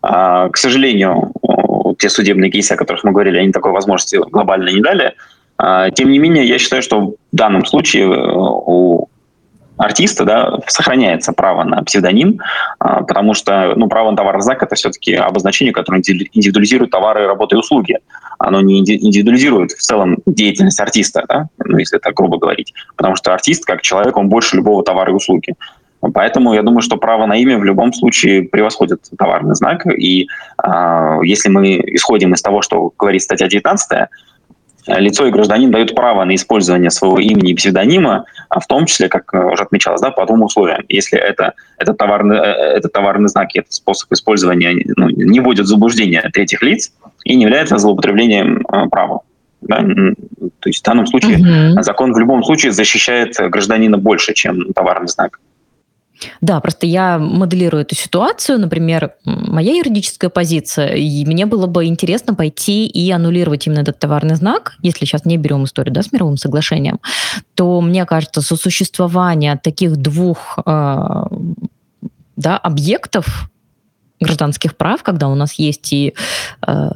А, к сожалению, те судебные кейсы, о которых мы говорили, они такой возможности глобально не дали. А, тем не менее, я считаю, что в данном случае э, у артиста да, сохраняется право на псевдоним, а, потому что ну, право на товарный знак – это все-таки обозначение, которое индивидуализирует товары, работы и услуги. Оно не индивидуализирует в целом деятельность артиста, да, ну, если так грубо говорить. Потому что артист, как человек, он больше любого товара и услуги. Поэтому я думаю, что право на имя в любом случае превосходит товарный знак. И э, если мы исходим из того, что говорит статья 19, лицо и гражданин дают право на использование своего имени и псевдонима, а в том числе, как э, уже отмечалось, да, по двум условиям. Если это, это, товарный, э, это товарный знак, этот способ использования ну, не вводит в заблуждение третьих лиц и не является злоупотреблением э, права. Да? То есть в данном случае угу. закон в любом случае защищает гражданина больше, чем товарный знак. Да, просто я моделирую эту ситуацию. Например, моя юридическая позиция, и мне было бы интересно пойти и аннулировать именно этот товарный знак, если сейчас не берем историю да, с мировым соглашением, то мне кажется, сосуществование таких двух э, да, объектов гражданских прав, когда у нас есть и э,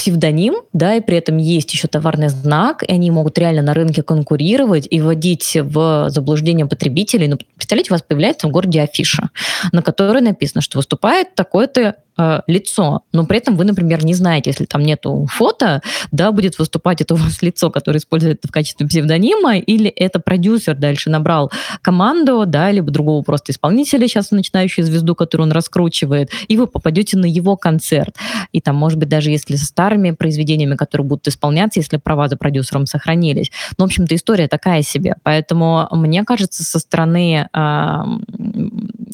псевдоним, да, и при этом есть еще товарный знак, и они могут реально на рынке конкурировать и вводить в заблуждение потребителей. Ну, представляете, у вас появляется в городе афиша, на которой написано, что выступает такой-то э, лицо, но при этом вы, например, не знаете, если там нету фото, да, будет выступать это у вас лицо, которое использует это в качестве псевдонима, или это продюсер дальше набрал команду, да, либо другого просто исполнителя, сейчас начинающую звезду, которую он раскручивает, и вы попадете на его концерт. И там, может быть, даже если со старыми произведениями, которые будут исполняться, если права за продюсером сохранились. Ну, в общем-то, история такая себе. Поэтому, мне кажется, со стороны э,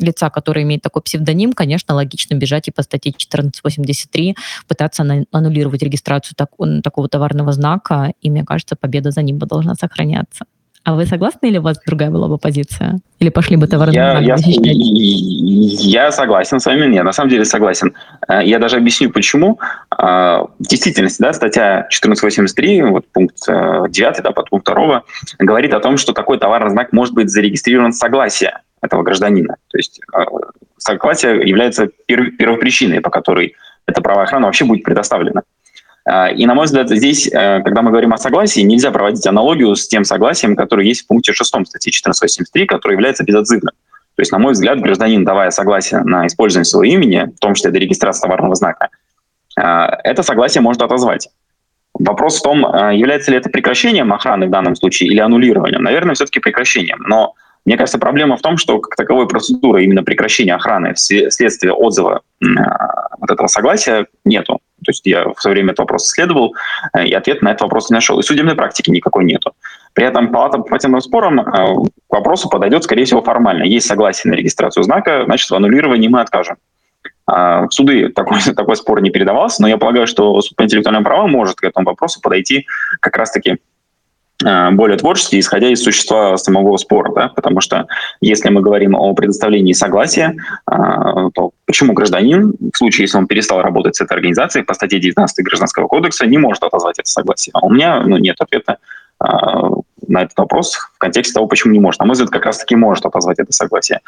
лица, который имеет такой псевдоним, конечно, логично бежать и по статье 1483 пытаться аннулировать регистрацию так, такого товарного знака, и мне кажется, победа за ним бы должна сохраняться. А вы согласны или у вас другая была бы позиция? Или пошли бы товарный я, я, я согласен с вами. Нет, на самом деле согласен. Э, я даже объясню, почему. Э, в действительности, да, статья 1483, вот пункт 9, э, да, под пункт 2, говорит о том, что такой товарный знак может быть зарегистрирован с согласия этого гражданина. То есть согласие является первопричиной, по которой эта правоохрана вообще будет предоставлена. А, и, на мой взгляд, здесь, э, когда мы говорим о согласии, нельзя проводить аналогию с тем согласием, которое есть в пункте 6 статьи 1483, который является безотзывным. То есть, на мой взгляд, гражданин, давая согласие на использование своего имени, в том числе до регистрации товарного знака, а, это согласие может отозвать. Вопрос в том, а, является ли это прекращением охраны в данном случае или аннулированием. Наверное, все-таки прекращением. Но мне кажется, проблема в том, что как таковой процедуры именно прекращения охраны вследствие отзыва вот этого согласия нету. То есть я в свое время этот вопрос исследовал, э, и ответ на этот вопрос не нашел. И судебной практики никакой нету. При этом палата по патентным спорам э, к вопросу подойдет, скорее всего, формально. Есть согласие на регистрацию знака, значит, в аннулировании мы откажем. А в суды такой, такой спор не передавался, но я полагаю, что суд по интеллектуальным правам может к этому вопросу подойти как раз-таки более творческий, исходя из существа самого спора, да? потому что если мы говорим о предоставлении согласия, э, то почему гражданин, в случае, если он перестал работать с этой организацией, по статье 19 Гражданского кодекса, не может отозвать это согласие? А у меня ну, нет ответа э, на этот вопрос в контексте того, почему не может. На мой взгляд, как раз-таки может отозвать это согласие.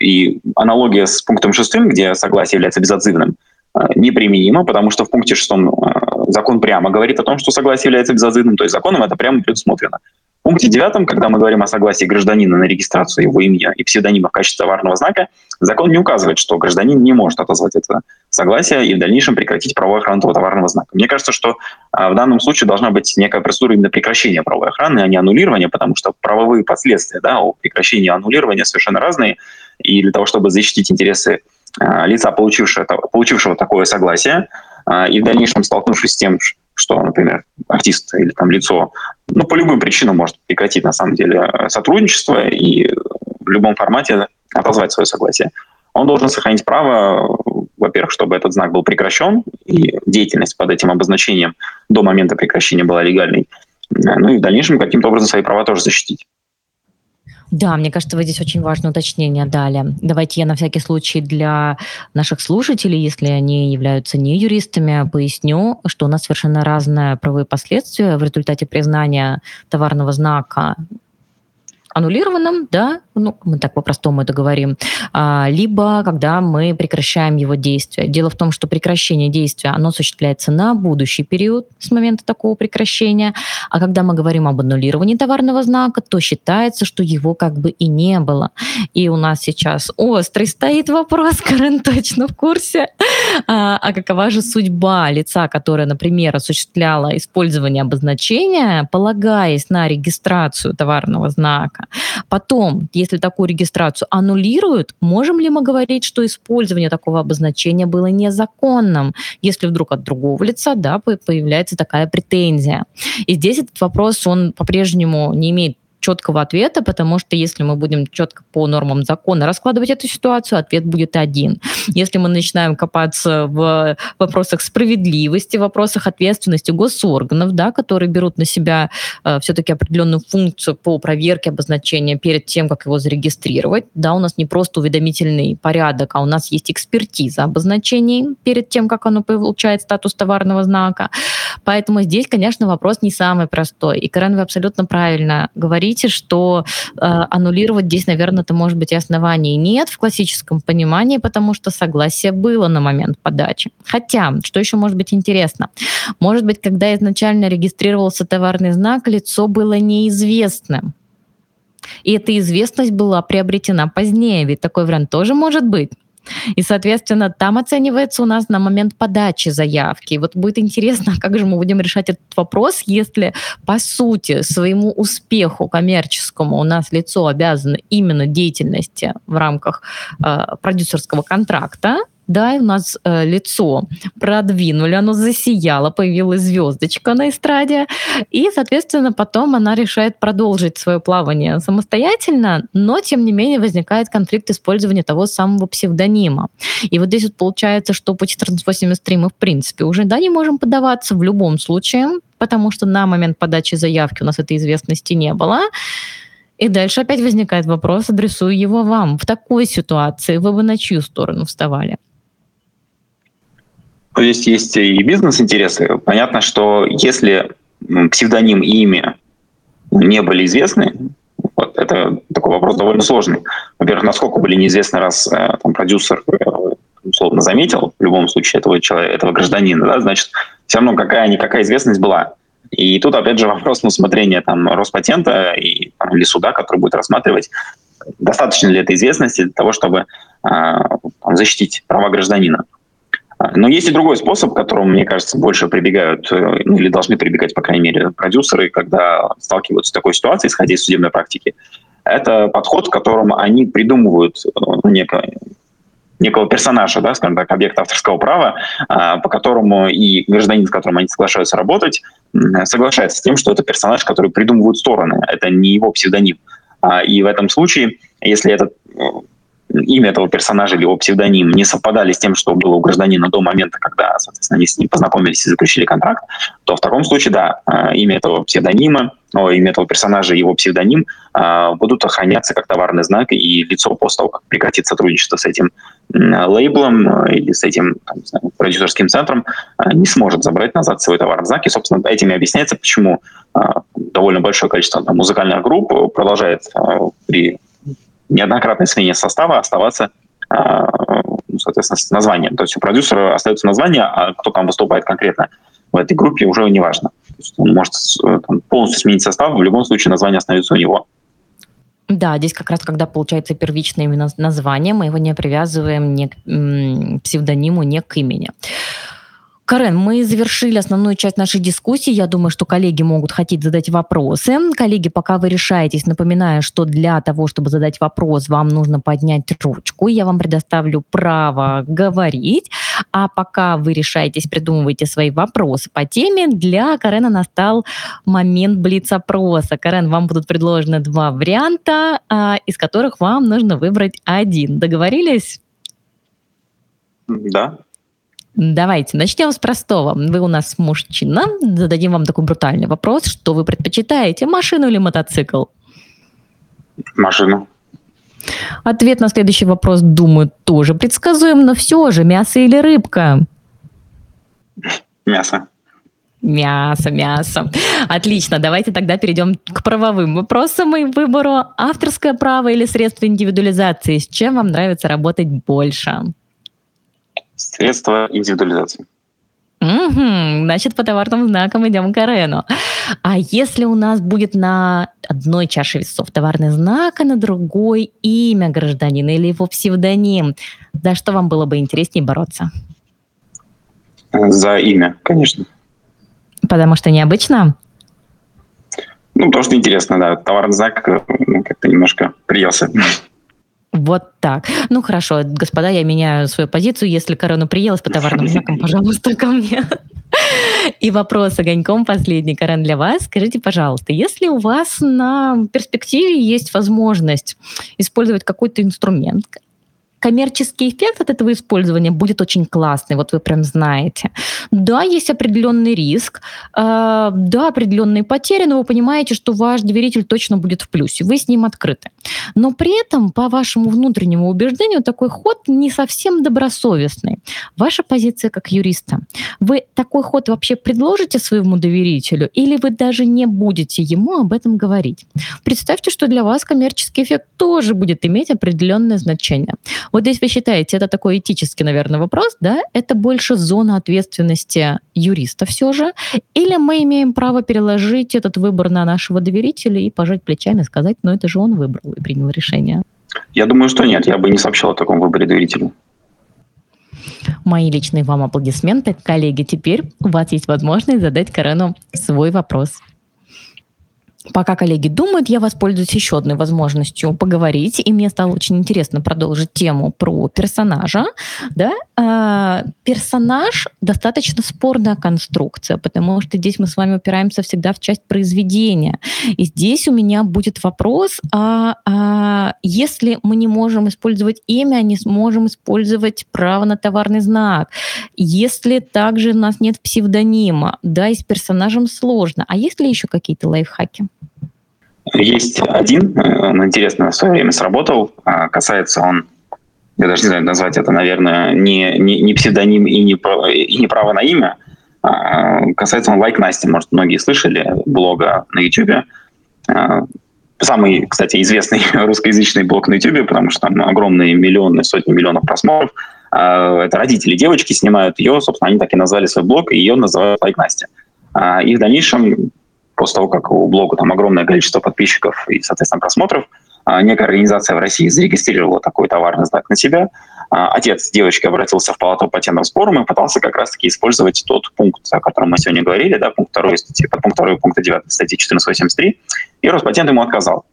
И аналогия с пунктом шестым, где согласие является безотзывным, неприменима, потому что в пункте шестом закон прямо говорит о том, что согласие является безотзывным, то есть законом это прямо предусмотрено. В пункте девятом, когда мы говорим о согласии гражданина на регистрацию его имени и псевдонима в качестве товарного знака, закон не указывает, что гражданин не может отозвать это согласие и в дальнейшем прекратить правовую охрану этого товарного знака. Мне кажется, что а, в данном случае должна быть некая процедура именно прекращения правовой охраны, а не аннулирования, потому что правовые последствия да, у прекращения и аннулирования совершенно разные. И для того, чтобы защитить интересы а, лица, получившего, получившего такое согласие, и в дальнейшем столкнувшись с тем, что, например, артист или там лицо, ну, по любым причинам может прекратить, на самом деле, сотрудничество и в любом формате отозвать свое согласие. Он должен сохранить право, во-первых, чтобы этот знак был прекращен, и деятельность под этим обозначением до момента прекращения была легальной, ну и в дальнейшем каким-то образом свои права тоже защитить. Да, мне кажется, вы здесь очень важное уточнение дали. Давайте я на всякий случай для наших слушателей, если они являются не юристами, поясню, что у нас совершенно разные правовые последствия в результате признания товарного знака аннулированным, да, ну, мы так по-простому это говорим, а, либо когда мы прекращаем его действие. Дело в том, что прекращение действия, оно осуществляется на будущий период с момента такого прекращения, а когда мы говорим об аннулировании товарного знака, то считается, что его как бы и не было. И у нас сейчас острый стоит вопрос, Карен точно в курсе, а, а какова же судьба лица, которое, например, осуществляло использование обозначения, полагаясь на регистрацию товарного знака. Потом, если если такую регистрацию аннулируют, можем ли мы говорить, что использование такого обозначения было незаконным, если вдруг от другого лица да, появляется такая претензия? И здесь этот вопрос, он по-прежнему не имеет четкого ответа, потому что если мы будем четко по нормам закона раскладывать эту ситуацию, ответ будет один. Если мы начинаем копаться в вопросах справедливости, в вопросах ответственности госорганов, да, которые берут на себя э, все-таки определенную функцию по проверке обозначения перед тем, как его зарегистрировать, да, у нас не просто уведомительный порядок, а у нас есть экспертиза обозначений перед тем, как оно получает статус товарного знака. Поэтому здесь, конечно, вопрос не самый простой. И, Карен, вы абсолютно правильно говорите, что э, аннулировать здесь, наверное, это может быть и оснований нет в классическом понимании, потому что согласие было на момент подачи. Хотя, что еще может быть интересно? Может быть, когда изначально регистрировался товарный знак, лицо было неизвестным. И эта известность была приобретена позднее, ведь такой вариант тоже может быть. И, соответственно, там оценивается у нас на момент подачи заявки. И вот будет интересно, как же мы будем решать этот вопрос, если, по сути, своему успеху коммерческому у нас лицо обязано именно деятельности в рамках э, продюсерского контракта, да, у нас э, лицо продвинули, оно засияло, появилась звездочка на эстраде, и, соответственно, потом она решает продолжить свое плавание самостоятельно, но, тем не менее, возникает конфликт использования того самого псевдонима. И вот здесь вот получается, что по 1483 мы, в принципе, уже, да, не можем подаваться в любом случае, потому что на момент подачи заявки у нас этой известности не было. И дальше опять возникает вопрос, адресую его вам. В такой ситуации вы бы на чью сторону вставали? Здесь есть и бизнес-интересы. Понятно, что если псевдоним и имя не были известны, вот, это такой вопрос довольно сложный. Во-первых, насколько были неизвестны, раз э, там, продюсер э, условно заметил в любом случае этого человека, этого гражданина, да, значит, все равно какая-никакая известность была. И тут, опять же, вопрос на усмотрение там, Роспатента и, там, или суда, который будет рассматривать, достаточно ли этой известности для того, чтобы э, там, защитить права гражданина. Но есть и другой способ, к которому, мне кажется, больше прибегают, э, ну или должны прибегать, по крайней мере, продюсеры, когда сталкиваются с такой ситуацией, исходя из судебной практики. Это подход, в котором они придумывают э, некое, некого персонажа, да, скажем так, объекта авторского права, а, по которому и гражданин, с которым они соглашаются работать, соглашается с тем, что это персонаж, который придумывают стороны, это не его псевдоним. А, и в этом случае, если этот э, имя этого персонажа или его псевдоним не совпадали с тем, что было у гражданина до момента, когда, соответственно, они с ним познакомились и заключили контракт, то в таком случае, да, э, имя этого псевдонима, о, имя этого персонажа и его псевдоним э, будут охраняться как товарный знак, и лицо после того, как прекратит сотрудничество с этим лейблом э, или с этим там, знаю, продюсерским центром, не сможет забрать назад свой товарный знак. И, собственно, этим и объясняется, почему довольно большое количество там, музыкальных групп продолжает при неоднократной смене состава оставаться а, ну, соответственно, с названием. То есть у продюсера остается название, а кто там выступает конкретно в этой группе, уже не важно. он может э, там, полностью сменить состав, в любом случае название остается у него. Да, здесь как раз, когда получается первичное именно название, мы его не привязываем ни к псевдониму, ни к имени. Карен, мы завершили основную часть нашей дискуссии. Я думаю, что коллеги могут хотеть задать вопросы. Коллеги, пока вы решаетесь, напоминаю, что для того, чтобы задать вопрос, вам нужно поднять ручку. Я вам предоставлю право говорить. А пока вы решаетесь, придумывайте свои вопросы по теме, для Карена настал момент блиц-опроса. Карен, вам будут предложены два варианта, а, из которых вам нужно выбрать один. Договорились? Да. Давайте начнем с простого. Вы у нас мужчина. Зададим вам такой брутальный вопрос. Что вы предпочитаете, машину или мотоцикл? Машину. Ответ на следующий вопрос, думаю, тоже предсказуем, но все же, мясо или рыбка? Мясо. Мясо, мясо. Отлично, давайте тогда перейдем к правовым вопросам и выбору. Авторское право или средство индивидуализации? С чем вам нравится работать больше? Средства индивидуализации. Угу, значит, по товарным знакам идем к арену. А если у нас будет на одной чаше весов товарный знак, а на другой имя гражданина или его псевдоним, за что вам было бы интереснее бороться? За имя, конечно. Потому что необычно? Ну, потому что интересно, да. Товарный знак ну, как-то немножко приелся. Вот так. Ну хорошо, господа, я меняю свою позицию. Если корону приелась по товарным знакам, пожалуйста, ко мне. И вопрос огоньком последний, Карен, для вас. Скажите, пожалуйста, если у вас на перспективе есть возможность использовать какой-то инструмент, коммерческий эффект от этого использования будет очень классный, вот вы прям знаете. Да, есть определенный риск, э, да, определенные потери, но вы понимаете, что ваш доверитель точно будет в плюсе, вы с ним открыты. Но при этом, по вашему внутреннему убеждению, такой ход не совсем добросовестный. Ваша позиция как юриста. Вы такой ход вообще предложите своему доверителю или вы даже не будете ему об этом говорить? Представьте, что для вас коммерческий эффект тоже будет иметь определенное значение. Вот здесь вы считаете, это такой этический, наверное, вопрос, да? Это больше зона ответственности юриста все же? Или мы имеем право переложить этот выбор на нашего доверителя и пожать плечами, сказать, ну это же он выбрал и принял решение? Я думаю, что нет. Я бы не сообщил о таком выборе доверителю. Мои личные вам аплодисменты. Коллеги, теперь у вас есть возможность задать Карену свой вопрос. Пока коллеги думают, я воспользуюсь еще одной возможностью поговорить, и мне стало очень интересно продолжить тему про персонажа. Да? А, персонаж достаточно спорная конструкция, потому что здесь мы с вами упираемся всегда в часть произведения. И здесь у меня будет вопрос, а, а если мы не можем использовать имя, не сможем использовать право на товарный знак, если также у нас нет псевдонима, да, и с персонажем сложно, а есть ли еще какие-то лайфхаки? Есть один, он интересно в свое время сработал, а, касается он, я даже не знаю назвать это, наверное, не, не, не псевдоним и не, и не право на имя, а касается он Like Настя, может, многие слышали, блога на YouTube. А, самый, кстати, известный русскоязычный блог на YouTube, потому что там огромные миллионы, сотни миллионов просмотров. Это родители девочки снимают ее, собственно, они так и назвали свой блог, и ее называют Like Настя. И в дальнейшем после того, как у блога там огромное количество подписчиков и, соответственно, просмотров, а, некая организация в России зарегистрировала такой товарный знак на себя. А, отец девочки обратился в палату патентным спорам и пытался как раз-таки использовать тот пункт, о котором мы сегодня говорили, да, пункт 2 статьи, пункт 2 пункта 9 статьи 1483, и Роспатент ему отказал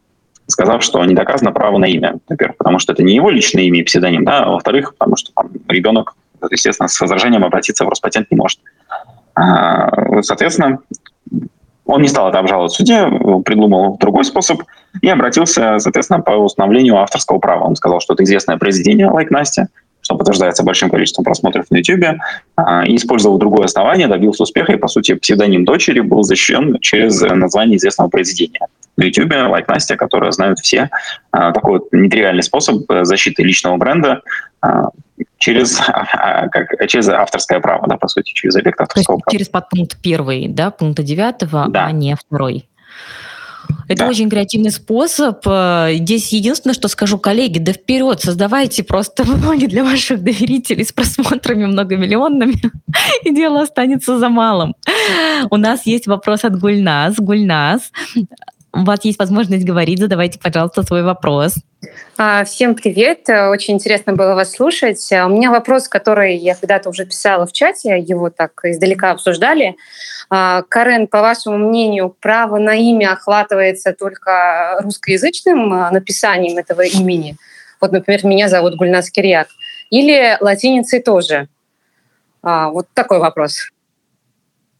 сказав, что не доказано право на имя, во-первых, потому что это не его личное имя и псевдоним, да, а во-вторых, потому что там, ребенок, естественно, с возражением обратиться в Роспатент не может. А, соответственно, он не стал это обжаловать в суде, придумал другой способ и обратился, соответственно, по установлению авторского права. Он сказал, что это известное произведение «Like Nastya», что подтверждается большим количеством просмотров на YouTube, а, и использовал другое основание, добился успеха, и, по сути, псевдоним дочери был защищен через название известного произведения. На YouTube «Like Nastya», которое знают все, а, такой вот нетривиальный способ защиты личного бренда, а, через, как, через авторское право, да, по сути, через объект авторского права. Через подпункт первый, да, пункта девятого, да. а не второй. Это да. очень креативный способ. Здесь единственное, что скажу, коллеги, да вперед, создавайте просто блоги для ваших доверителей с просмотрами многомиллионными, и дело останется за малым. У нас есть вопрос от Гульнас. Гульнас, у вас есть возможность говорить, задавайте, пожалуйста, свой вопрос. А, всем привет, очень интересно было вас слушать. У меня вопрос, который я когда-то уже писала в чате, его так издалека обсуждали. А, Карен, по вашему мнению, право на имя охватывается только русскоязычным а, написанием этого имени? Вот, например, меня зовут Гульнас Кирьяк. Или латиницей тоже? Вот такой вопрос.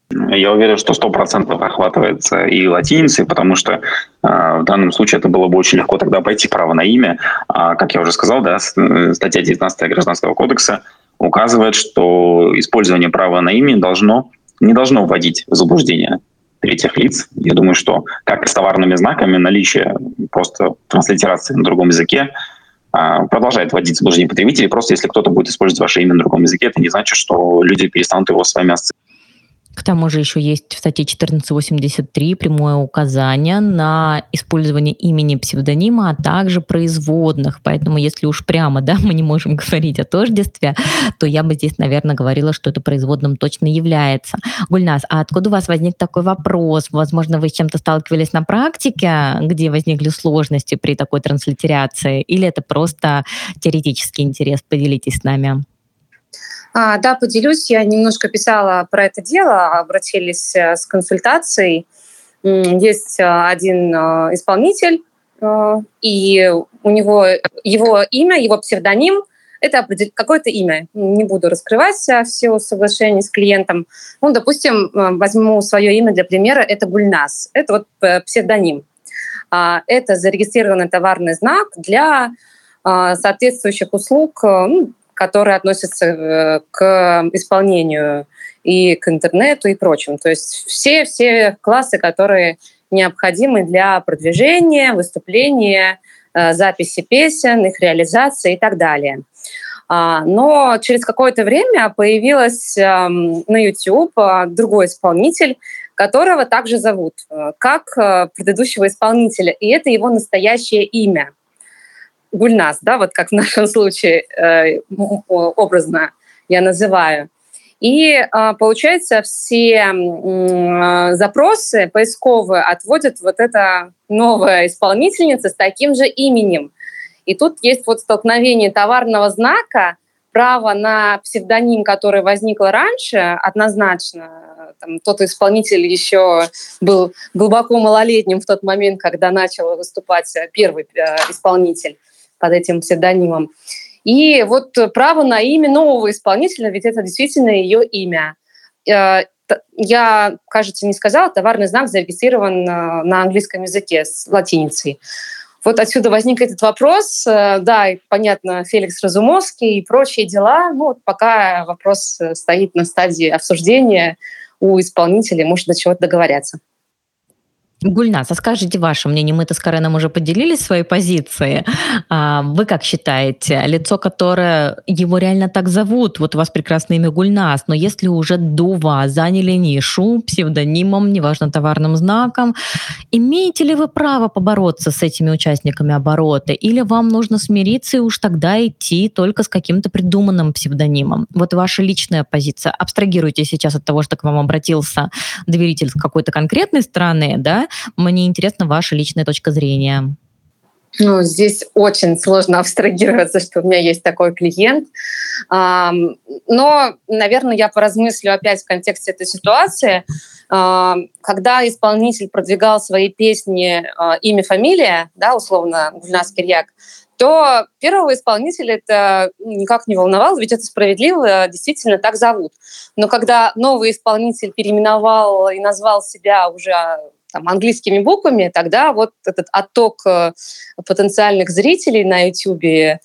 Я уверен, что сто процентов охватывается и латиницей, потому что э, в данном случае это было бы очень легко тогда обойти право на имя. А, как я уже сказал, да, э, статья 19 Гражданского кодекса указывает, что использование права на имя должно, не должно вводить в заблуждение третьих лиц. Я думаю, что как с товарными знаками, наличие просто транслитерации на другом языке а, продолжает вводить в заблуждение потребителей. Просто если кто-то будет использовать ваше имя на другом языке, это не значит, что люди перестанут его с вами ассоциировать к тому же еще есть в статье 1483 прямое указание на использование имени псевдонима, а также производных. Поэтому если уж прямо да, мы не можем говорить о тождестве, то я бы здесь, наверное, говорила, что это производным точно является. Гульнас, а откуда у вас возник такой вопрос? Возможно, вы с чем-то сталкивались на практике, где возникли сложности при такой транслитерации? Или это просто теоретический интерес? Поделитесь с нами. А, да, поделюсь. Я немножко писала про это дело, обратились э, с консультацией. Есть э, один э, исполнитель, и у него его имя, его псевдоним это какое-то имя. Не буду раскрывать все соглашения с клиентом. Ну, допустим, возьму свое имя для примера. Это Гульнас. Это вот псевдоним. А, это зарегистрированный товарный знак для соответствующих услуг, ну, которые относятся э, к исполнению и к интернету и прочим. То есть все, все классы, которые необходимы для продвижения, выступления, э, записи песен, их реализации и так далее. А, но через какое-то время появилась эм, на YouTube э, другой исполнитель, которого также зовут, как предыдущего исполнителя, и это его настоящее имя. Гульнас, да, вот как в нашем случае э, образно я называю. И э, получается, все э, запросы поисковые отводят вот эта новая исполнительница с таким же именем. И тут есть вот столкновение товарного знака, право на псевдоним, который возникло раньше, однозначно. Там, тот исполнитель еще был глубоко малолетним в тот момент, когда начал выступать первый исполнитель под этим псевдонимом. И вот право на имя нового исполнителя, ведь это действительно ее имя. Э, я, кажется, не сказала, товарный знак зарегистрирован э, на английском языке с латиницей. Вот отсюда возник этот вопрос. Э, да, понятно, Феликс Разумовский и прочие дела. Ну, вот пока вопрос стоит на стадии обсуждения у исполнителей, может до чего-то договорятся. Гульнас, а скажите ваше мнение, мы-то с Кареном уже поделились своей позицией. А, вы как считаете, лицо, которое его реально так зовут, вот у вас прекрасное имя Гульнас, но если уже до вас заняли нишу псевдонимом, неважно, товарным знаком, имеете ли вы право побороться с этими участниками оборота, или вам нужно смириться и уж тогда идти только с каким-то придуманным псевдонимом? Вот ваша личная позиция. Абстрагируйте сейчас от того, что к вам обратился доверитель какой-то конкретной страны, да, мне интересна ваша личная точка зрения. Ну, здесь очень сложно абстрагироваться, что у меня есть такой клиент. Но, наверное, я поразмыслю опять в контексте этой ситуации. Когда исполнитель продвигал свои песни а, имя, фамилия, да, условно, Гульнас Кирьяк, то первого исполнителя это никак не волновало, ведь это справедливо, действительно так зовут. Но когда новый исполнитель переименовал и назвал себя уже там, английскими буквами, тогда вот этот отток э, потенциальных зрителей на YouTube, э,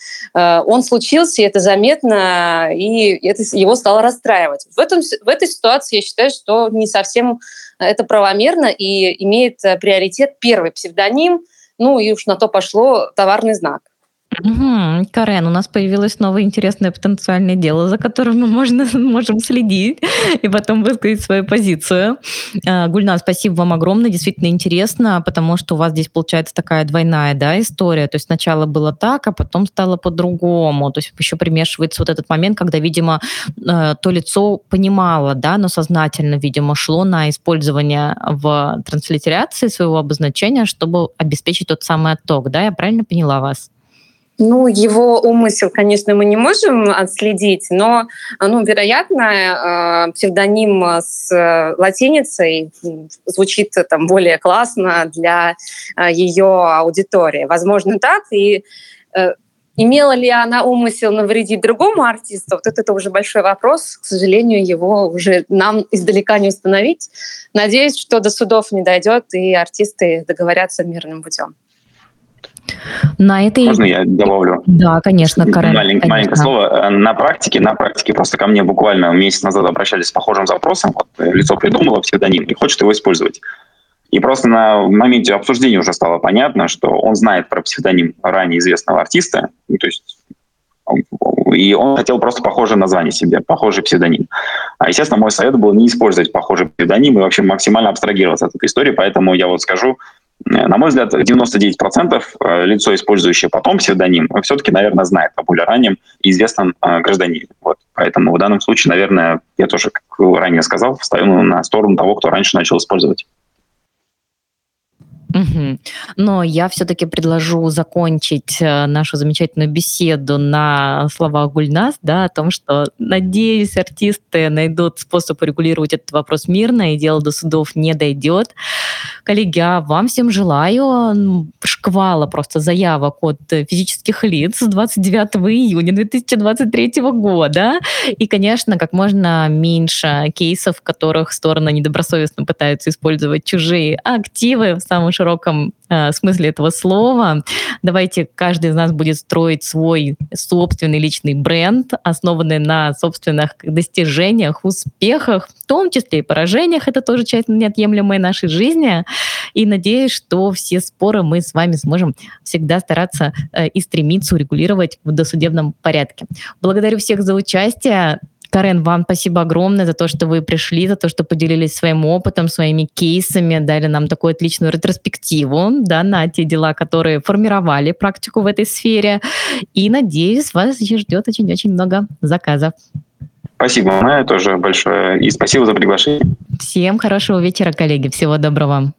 он случился, и это заметно, и это его стало расстраивать. В, этом, в этой ситуации я считаю, что не совсем это правомерно и имеет приоритет первый псевдоним, ну и уж на то пошло товарный знак. Угу. Карен, у нас появилось новое интересное потенциальное дело, за которым мы можно, можем следить и потом высказать свою позицию. А, Гульна, спасибо вам огромное, действительно интересно, потому что у вас здесь получается такая двойная да, история. То есть сначала было так, а потом стало по-другому. То есть еще примешивается вот этот момент, когда, видимо, э, то лицо понимало, да, но сознательно, видимо, шло на использование в транслитерации своего обозначения, чтобы обеспечить тот самый отток. Да, я правильно поняла вас? Ну, его умысел, конечно, мы не можем отследить, но, ну, вероятно, э, псевдоним с латиницей звучит там более классно для э, ее аудитории. Возможно, так. И э, имела ли она умысел навредить другому артисту, вот это уже большой вопрос. К сожалению, его уже нам издалека не установить. Надеюсь, что до судов не дойдет, и артисты договорятся мирным путем. На этой... Можно я добавлю? Да, конечно, Карен. Маленькое, маленькое слово. На практике, на практике просто ко мне буквально месяц назад обращались с похожим запросом. Вот, э, лицо придумало псевдоним и хочет его использовать. И просто на моменте обсуждения уже стало понятно, что он знает про псевдоним ранее известного артиста. Ну, то есть и он хотел просто похожее название себе, похожий псевдоним. А, естественно, мой совет был не использовать похожий псевдоним и вообще максимально абстрагироваться от этой истории. Поэтому я вот скажу, Э, на мой взгляд, 99% э, лицо, использующее потом псевдоним, все-таки, наверное, знает о более раннем и известном э, гражданине. Вот. Поэтому в данном случае, наверное, я тоже, как ранее сказал, встаю на сторону того, кто раньше начал использовать. Но я все-таки предложу закончить нашу замечательную беседу на словах Гульнас, да, о том, что, надеюсь, артисты найдут способ урегулировать этот вопрос мирно, и дело до судов не дойдет Коллеги, а вам всем желаю шквала просто заявок от физических лиц с 29 июня 2023 года. И, конечно, как можно меньше кейсов, в которых стороны недобросовестно пытаются использовать чужие активы в самом широком э, смысле этого слова. Давайте каждый из нас будет строить свой собственный личный бренд, основанный на собственных достижениях, успехах, в том числе и поражениях. Это тоже часть неотъемлемой нашей жизни. И надеюсь, что все споры мы с вами сможем всегда стараться э, и стремиться урегулировать в досудебном порядке. Благодарю всех за участие. Карен, вам спасибо огромное за то, что вы пришли, за то, что поделились своим опытом, своими кейсами, дали нам такую отличную ретроспективу да, на те дела, которые формировали практику в этой сфере. И надеюсь, вас ждет очень-очень много заказов. Спасибо, Майя, тоже большое. И спасибо за приглашение. Всем хорошего вечера, коллеги. Всего доброго.